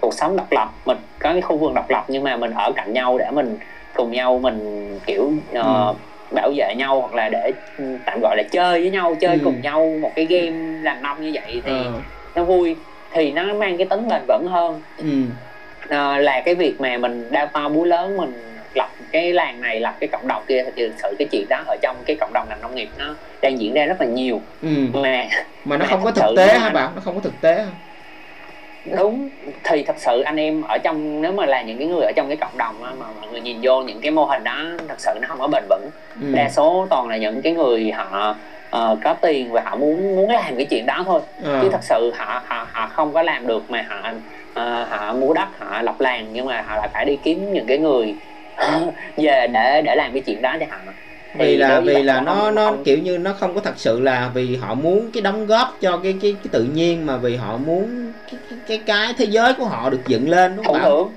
cuộc sống độc lập mình có cái khu vườn độc lập nhưng mà mình ở cạnh nhau để mình cùng nhau mình kiểu uh, ừ. bảo vệ nhau hoặc là để tạm gọi là chơi với nhau chơi ừ. cùng nhau một cái game làm nông như vậy thì ừ. nó vui thì nó mang cái tính bền vững hơn ừ. uh, là cái việc mà mình đao to búa lớn mình lập cái làng này lập cái cộng đồng kia thì thực sự cái chuyện đó ở trong cái cộng đồng ngành nông nghiệp nó đang diễn ra rất là nhiều ừ. mà mà nó mà không có thực tế hả bạn nó không có thực tế hả? Đúng thì thật sự anh em ở trong nếu mà là những cái người ở trong cái cộng đồng mà mọi người nhìn vô những cái mô hình đó thật sự nó không có bền vững ừ. đa số toàn là những cái người họ uh, có tiền và họ muốn muốn làm cái chuyện đó thôi ừ. chứ thật sự họ họ họ không có làm được mà họ uh, họ mua đất họ lập làng nhưng mà họ lại phải đi kiếm những cái người (laughs) về để để làm cái chuyện đó cho họ vì là vì là nó nó kiểu như nó không có thật sự là vì họ muốn cái đóng góp cho cái cái cái tự nhiên mà vì họ muốn cái cái cái, cái thế giới của họ được dựng lên đúng không hưởng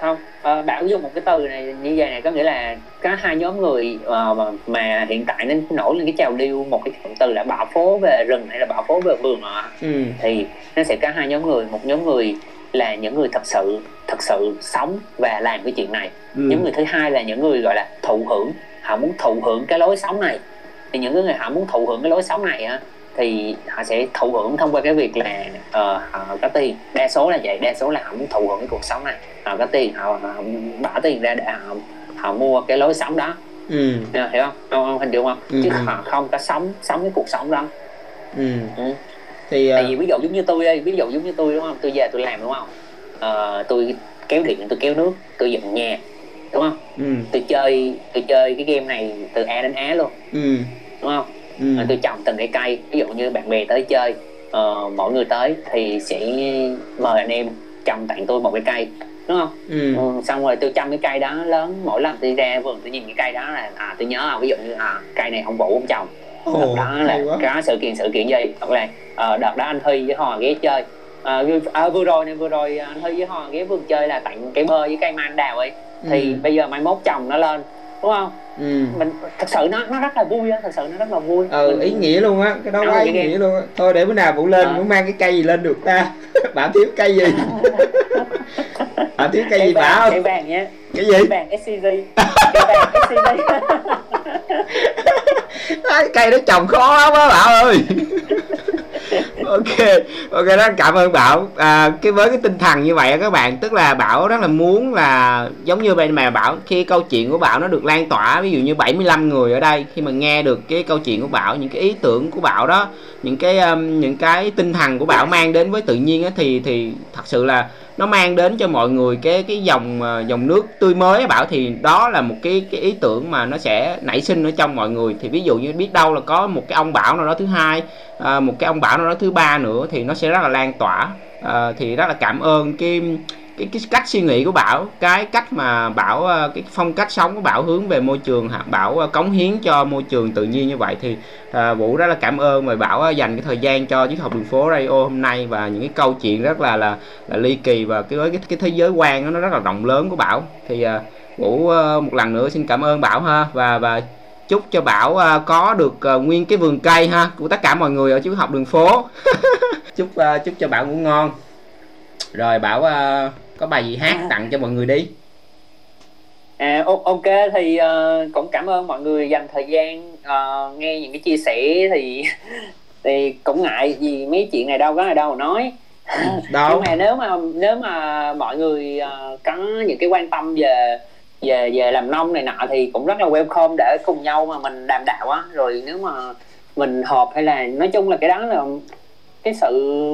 không à, bảo dùng một cái từ này như vậy này có nghĩa là có hai nhóm người uh, mà, mà hiện tại nên nổi lên cái trào lưu một cái cụm từ là bảo phố về rừng hay là bảo phố về vườn à. ừ. thì nó sẽ có hai nhóm người một nhóm người là những người thật sự thật sự sống và làm cái chuyện này ừ. nhóm người thứ hai là những người gọi là thụ hưởng họ muốn thụ hưởng cái lối sống này. Thì những người họ muốn thụ hưởng cái lối sống này á thì họ sẽ thụ hưởng thông qua cái việc là uh, họ có tiền. Đa số là vậy đa số là họ muốn thụ hưởng cái cuộc sống này. Họ có tiền họ, họ bỏ tiền ra để họ họ mua cái lối sống đó. Ừ. hiểu không? Không, không hình dung không? Ừ. chứ họ không có sống sống cái cuộc sống đó. Ừ. Ừ. thì uh... tại vì ví dụ giống như tôi đây ví dụ giống như tôi đúng không? Tôi về tôi làm đúng không? Uh, tôi kéo điện tôi kéo nước tôi dựng nhà đúng không? Ừ. tôi chơi tôi chơi cái game này từ a đến á luôn. Ừ. đúng không? Ừ. tôi trồng từng cái cây ví dụ như bạn bè tới chơi uh, mỗi người tới thì sẽ mời anh em trồng tặng tôi một cái cây đúng không? Ừ. ừ, xong rồi tôi chăm cái cây đó lớn mỗi lần tôi ra vườn tôi nhìn cái cây đó là à tôi nhớ à, ví dụ như à cây này ông vũ ông trồng. Ồ, đợt đó là có sự kiện sự kiện gì? Hoặc là uh, đợt đó anh huy với họ ghé chơi. À, à, vừa rồi này vừa rồi anh huy với họ ghé vườn chơi là tặng cây bơ với cây mai anh đào ấy thì ừ. bây giờ mai mốt trồng nó lên đúng không? Ừ. mình thật sự nó nó rất là vui á thật sự nó rất là vui. Ừ mình... ý nghĩa luôn á cái đó quá ý nghĩa luôn á. Thôi để bữa nào cũng lên à. cũng mang cái cây gì lên được ta? (laughs) Bảo thiếu cây gì? (laughs) Bảo thiếu cây, cây gì bảo? cây vàng nhé. Cái gì? Cây vàng scg cây vàng scg (laughs) cây đó trồng khó lắm á bảo ơi ok ok đó cảm ơn bảo. À, cái với cái tinh thần như vậy các bạn tức là bảo rất là muốn là giống như bên mà bảo khi câu chuyện của bảo nó được lan tỏa ví dụ như 75 người ở đây khi mà nghe được cái câu chuyện của bảo những cái ý tưởng của bảo đó những cái um, những cái tinh thần của bảo mang đến với tự nhiên á thì thì thật sự là nó mang đến cho mọi người cái cái dòng ờ, dòng nước tươi mới bảo thì đó là một cái cái ý tưởng mà nó sẽ nảy sinh ở trong mọi người. Thì ví dụ như biết đâu là có một cái ông bảo nào đó thứ hai à, một cái ông bảo nào đó thứ ba nữa thì nó sẽ rất là lan tỏa. À, thì rất là cảm ơn cái cái, cái cách suy nghĩ của bảo cái cách mà bảo ờ, cái phong cách sống của bảo hướng về môi trường bảo ờ, cống hiến cho môi trường tự nhiên như vậy thì à, vũ rất là cảm ơn mời bảo dành cái thời gian cho chiếc học đường phố radio hôm nay và những cái câu chuyện rất là là, là ly kỳ và cái cái, cái thế giới quan đó, nó rất là rộng lớn của bảo. Thì à, vũ một lần nữa xin cảm ơn bảo ha và và chúc cho bảo có được nguyên cái vườn cây ha của tất cả mọi người ở chiếc học đường phố. (laughs) Chúc chúc cho bảo ngủ ngon. Rồi bảo uh, có bài gì hát à. tặng cho mọi người đi à ok thì uh, cũng cảm ơn mọi người dành thời gian uh, nghe những cái chia sẻ thì (laughs) thì cũng ngại vì mấy chuyện này đâu có ở đâu nói (laughs) đâu. nhưng mà nếu mà nếu mà mọi người uh, có những cái quan tâm về về về làm nông này nọ thì cũng rất là welcome để cùng nhau mà mình đàm đạo á rồi nếu mà mình hợp hay là nói chung là cái đó là cái sự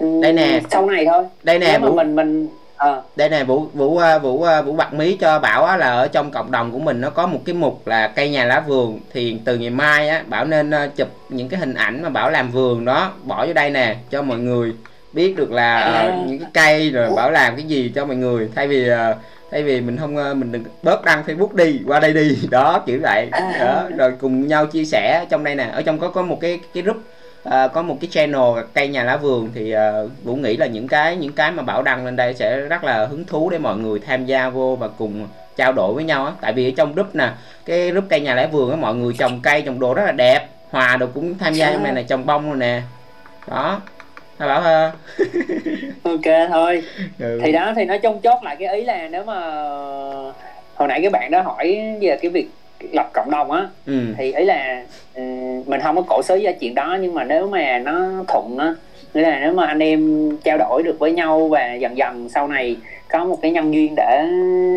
đây nè. Sau này thôi. Đây nè mà mình mình à. đây nè vũ vũ à, vũ à, vũ bật mí cho bảo á, là ở trong cộng đồng của mình nó có một cái mục là cây nhà lá vườn thì từ ngày mai á bảo nên à, chụp những cái hình ảnh mà bảo làm vườn đó. Bỏ vô đây nè cho mọi người biết được là à. những cái cây rồi bảo làm cái gì cho mọi người. Thay vì thay vì mình không mình đừng bớt đăng facebook đi qua đây đi. (laughs) Đó kiểu vậy. Đó rồi cùng nhau chia sẻ trong đây nè. Ở trong có có một cái cái group à, có một cái channel cây nhà lá vườn thì à, vũ nghĩ là những cái những cái mà bảo đăng lên đây sẽ rất là hứng thú để mọi người tham gia vô và cùng trao đổi với nhau á. Tại vì ở trong group nè cái group cây nhà lá vườn á mọi người trồng cây trồng đồ rất là đẹp hòa đồ cũng tham gia trong này này trồng bông rồi nè. Đó. Thôi bảo ha (laughs) ok thôi. Ừ. thì đó thì nói chung chốt lại cái ý là nếu mà hồi nãy cái bạn đó hỏi về cái việc lập cộng đồng á ừ. thì ý là mình không có cổ xới ra chuyện đó nhưng mà nếu mà nó thuận á nghĩa là nếu mà anh em trao đổi được với nhau và dần dần sau này có một cái nhân duyên để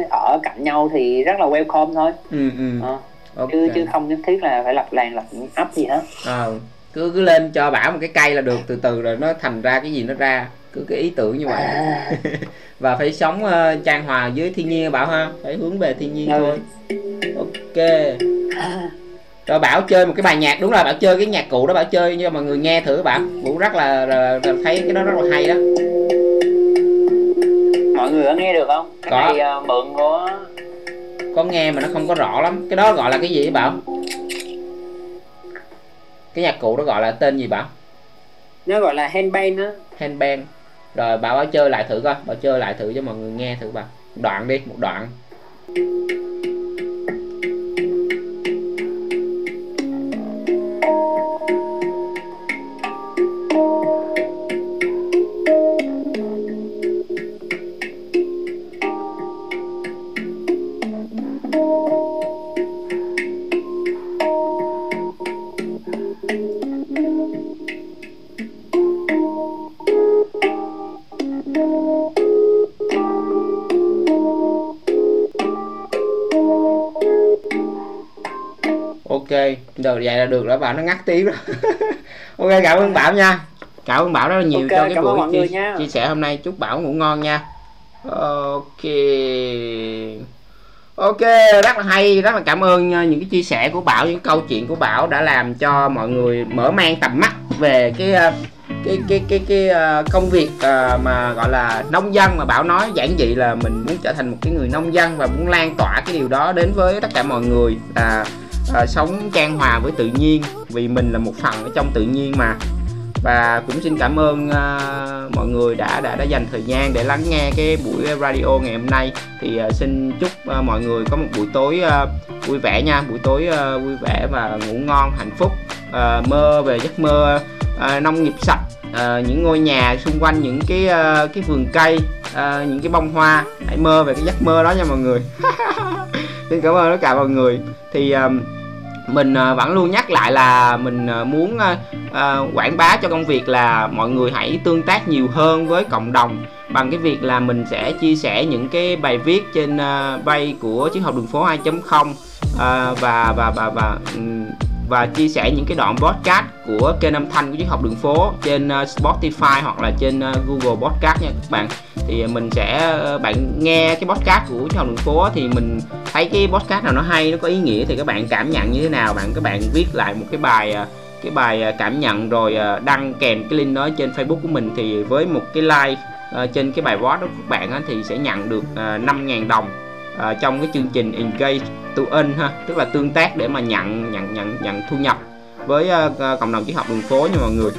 ở cạnh nhau thì rất là welcome thôi ừ, ừ. À, okay. chứ chứ không nhất thiết là phải lập làng lập ấp gì hết à, cứ cứ lên cho bảo một cái cây là được từ từ rồi nó thành ra cái gì nó ra cứ cái ý tưởng như vậy à. (laughs) và phải sống uh, trang hòa với thiên nhiên bảo ha phải hướng về thiên nhiên ừ. thôi ok rồi bảo chơi một cái bài nhạc đúng rồi bảo chơi cái nhạc cụ đó bảo chơi cho mọi người nghe thử bảo vũ rất là, là, là thấy cái đó rất là hay đó. Mọi người có nghe được không? Cái có. này uh, mượn của có nghe mà nó không có rõ lắm. Cái đó gọi là cái gì bảo? Cái nhạc cụ đó gọi là tên gì bảo? Nó gọi là handband á. Handband rồi bảo bảo chơi lại thử coi. Bảo chơi lại thử cho mọi người nghe thử bảo. Đoạn đi một đoạn Rồi vậy là được rồi bảo nó ngắt tiếng rồi. (laughs) Ok cảm ơn bảo nha. Cảm ơn bảo rất là nhiều okay, cho cái buổi chia, chia sẻ hôm nay. Chúc bảo ngủ ngon nha. Ok. Ok rất là hay rất là cảm ơn những cái chia sẻ của bảo những câu chuyện của bảo đã làm cho mọi người mở mang tầm mắt về cái ờ, cái cái cái cái ờ, công việc ờ, mà gọi là nông dân mà bảo nói. Giản dị là mình muốn trở thành một cái người nông dân và muốn lan tỏa cái điều đó đến với tất cả mọi người. Là à, sống trang hòa với tự nhiên vì mình là một phần ở trong tự nhiên mà. Và cũng xin cảm ơn uh, mọi người đã đã đã dành thời gian để lắng nghe cái buổi radio ngày hôm nay. Thì uh, xin chúc uh, mọi người có một buổi tối uh, vui vẻ nha buổi tối uh, vui vẻ và ngủ ngon hạnh phúc. Uh, mơ về giấc mơ uh, nông nghiệp sạch uh, những ngôi nhà xung quanh những cái uh, cái vườn cây uh, những cái bông hoa. Hãy mơ về cái giấc mơ đó nha mọi người. (laughs) Xin cảm ơn tất cả mọi người. Thì um, mình à, vẫn luôn nhắc lại là mình à, muốn à, quảng bá cho công việc là mọi người hãy tương tác nhiều hơn với cộng đồng. Bằng cái việc là mình sẽ chia sẻ những cái bài viết trên bay của chiếc học đường phố 2.0 và và và và và chia sẻ những cái đoạn podcast của kênh âm thanh của chiếc học đường phố trên Spotify hoặc là trên Google Podcast nha các bạn thì mình sẽ ờ, bạn nghe cái podcast của chào đường phố thì mình thấy cái podcast nào nó hay, nó có ý nghĩa thì các bạn cảm nhận như thế nào? Bạn, các bạn viết lại một cái bài ờ, cái bài ờ, cảm nhận rồi đăng kèm cái link đó trên Facebook của mình thì với một cái like trên cái bài post đó của các bạn thì sẽ nhận được 5.000 đồng trong cái chương trình engage to earn ha. Tức là tương tác để mà nhận nhận nhận nhận thu nhập với cộng đồng triết học đường phố nha mọi người.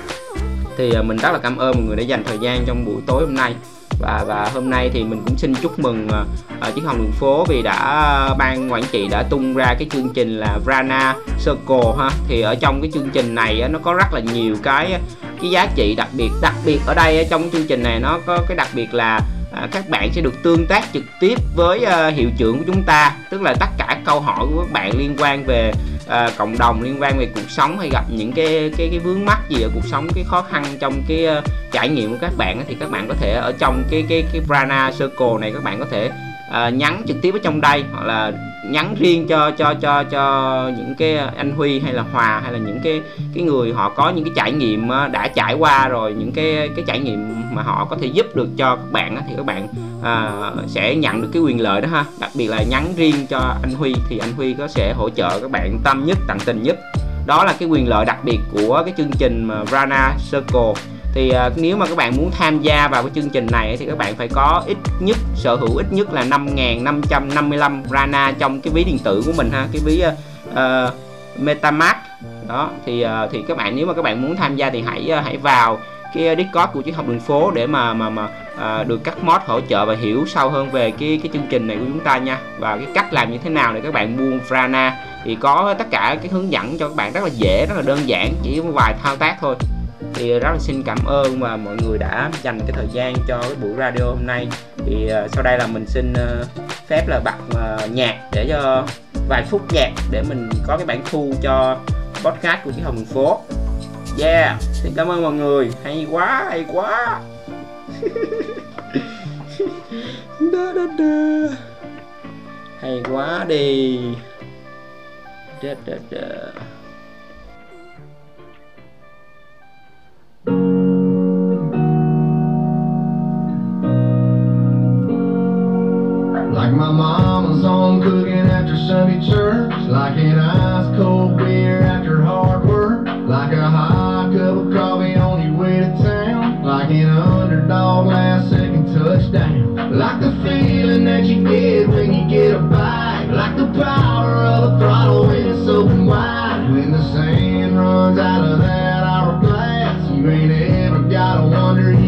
Thì mình rất là cảm ơn mọi người đã dành thời gian trong buổi tối hôm nay và và hôm nay thì mình cũng xin chúc mừng ờ, ờ, uh, chiến hồng đường phố vì đã ban quản trị đã tung ra cái chương trình là Vrana Circle ha. Thì ở trong cái chương trình này nó có rất là nhiều cái cái giá trị đặc biệt đặc biệt ở đây trong chương trình này nó có cái đặc biệt là à, các bạn sẽ được tương tác trực tiếp với uh, hiệu trưởng của chúng ta. Tức là tất cả câu hỏi của các bạn liên quan về uh, cộng đồng liên quan về cuộc sống hay gặp những cái cái cái vướng mắc gì ở cuộc sống cái khó khăn trong cái uh, trải nghiệm của các bạn thì các bạn có thể ở trong cái cái cái Brana Circle này các bạn có thể uh, nhắn trực tiếp ở trong đây hoặc là nhắn riêng cho cho cho cho những cái anh Huy hay là Hòa hay là những cái cái người họ có những cái trải nghiệm ờ, đã trải qua rồi những cái cái trải nghiệm mà họ có thể giúp được cho các bạn thì các bạn à, sẽ nhận được cái quyền lợi đó ha. Đặc biệt là nhắn riêng cho anh Huy thì anh Huy có sẽ hỗ trợ các bạn tâm nhất tận tình nhất. Đó là cái quyền lợi đặc biệt của cái chương trình mà Rana Circle thì uh, nếu mà các bạn muốn tham gia vào cái chương trình này thì các bạn phải có ít nhất sở hữu ít nhất là 5.555 Rana trong cái ví điện tử của mình ha cái ví uh, uh, MetaMask. Đó thì uh, thì các bạn nếu mà các bạn muốn tham gia thì hãy uh, hãy vào cái Discord của chiếc học đường phố để mà mà mà à, được các mod hỗ trợ và hiểu sâu hơn về cái cái chương trình này của chúng ta nha. Và cái cách làm như thế nào để các bạn buôn Frana thì có tất cả cái hướng dẫn cho các bạn rất là dễ rất là đơn giản chỉ một vài thao tác thôi thì rất là xin cảm ơn và mọi người đã dành cái thời gian cho cái buổi radio hôm nay. Thì uh, sau đây là mình xin uh, phép là bật uh, ờ, nhạc để cho vài phút nhạc để mình có cái bản thu cho podcast của chiếc hồng phố. Yeah xin cảm ơn mọi người. Hay quá hay quá. Da, da, da. hay quá đi. Da, da, da. Like my mama's on cooking after Sunday church Like an ice cold beer after hard work Like a hot cup of coffee on your way to town Like an underdog last second touchdown. Like the feeling that you get when you get a bite Like the power of a throttle when it's open wide When the sand runs out of that got a wonder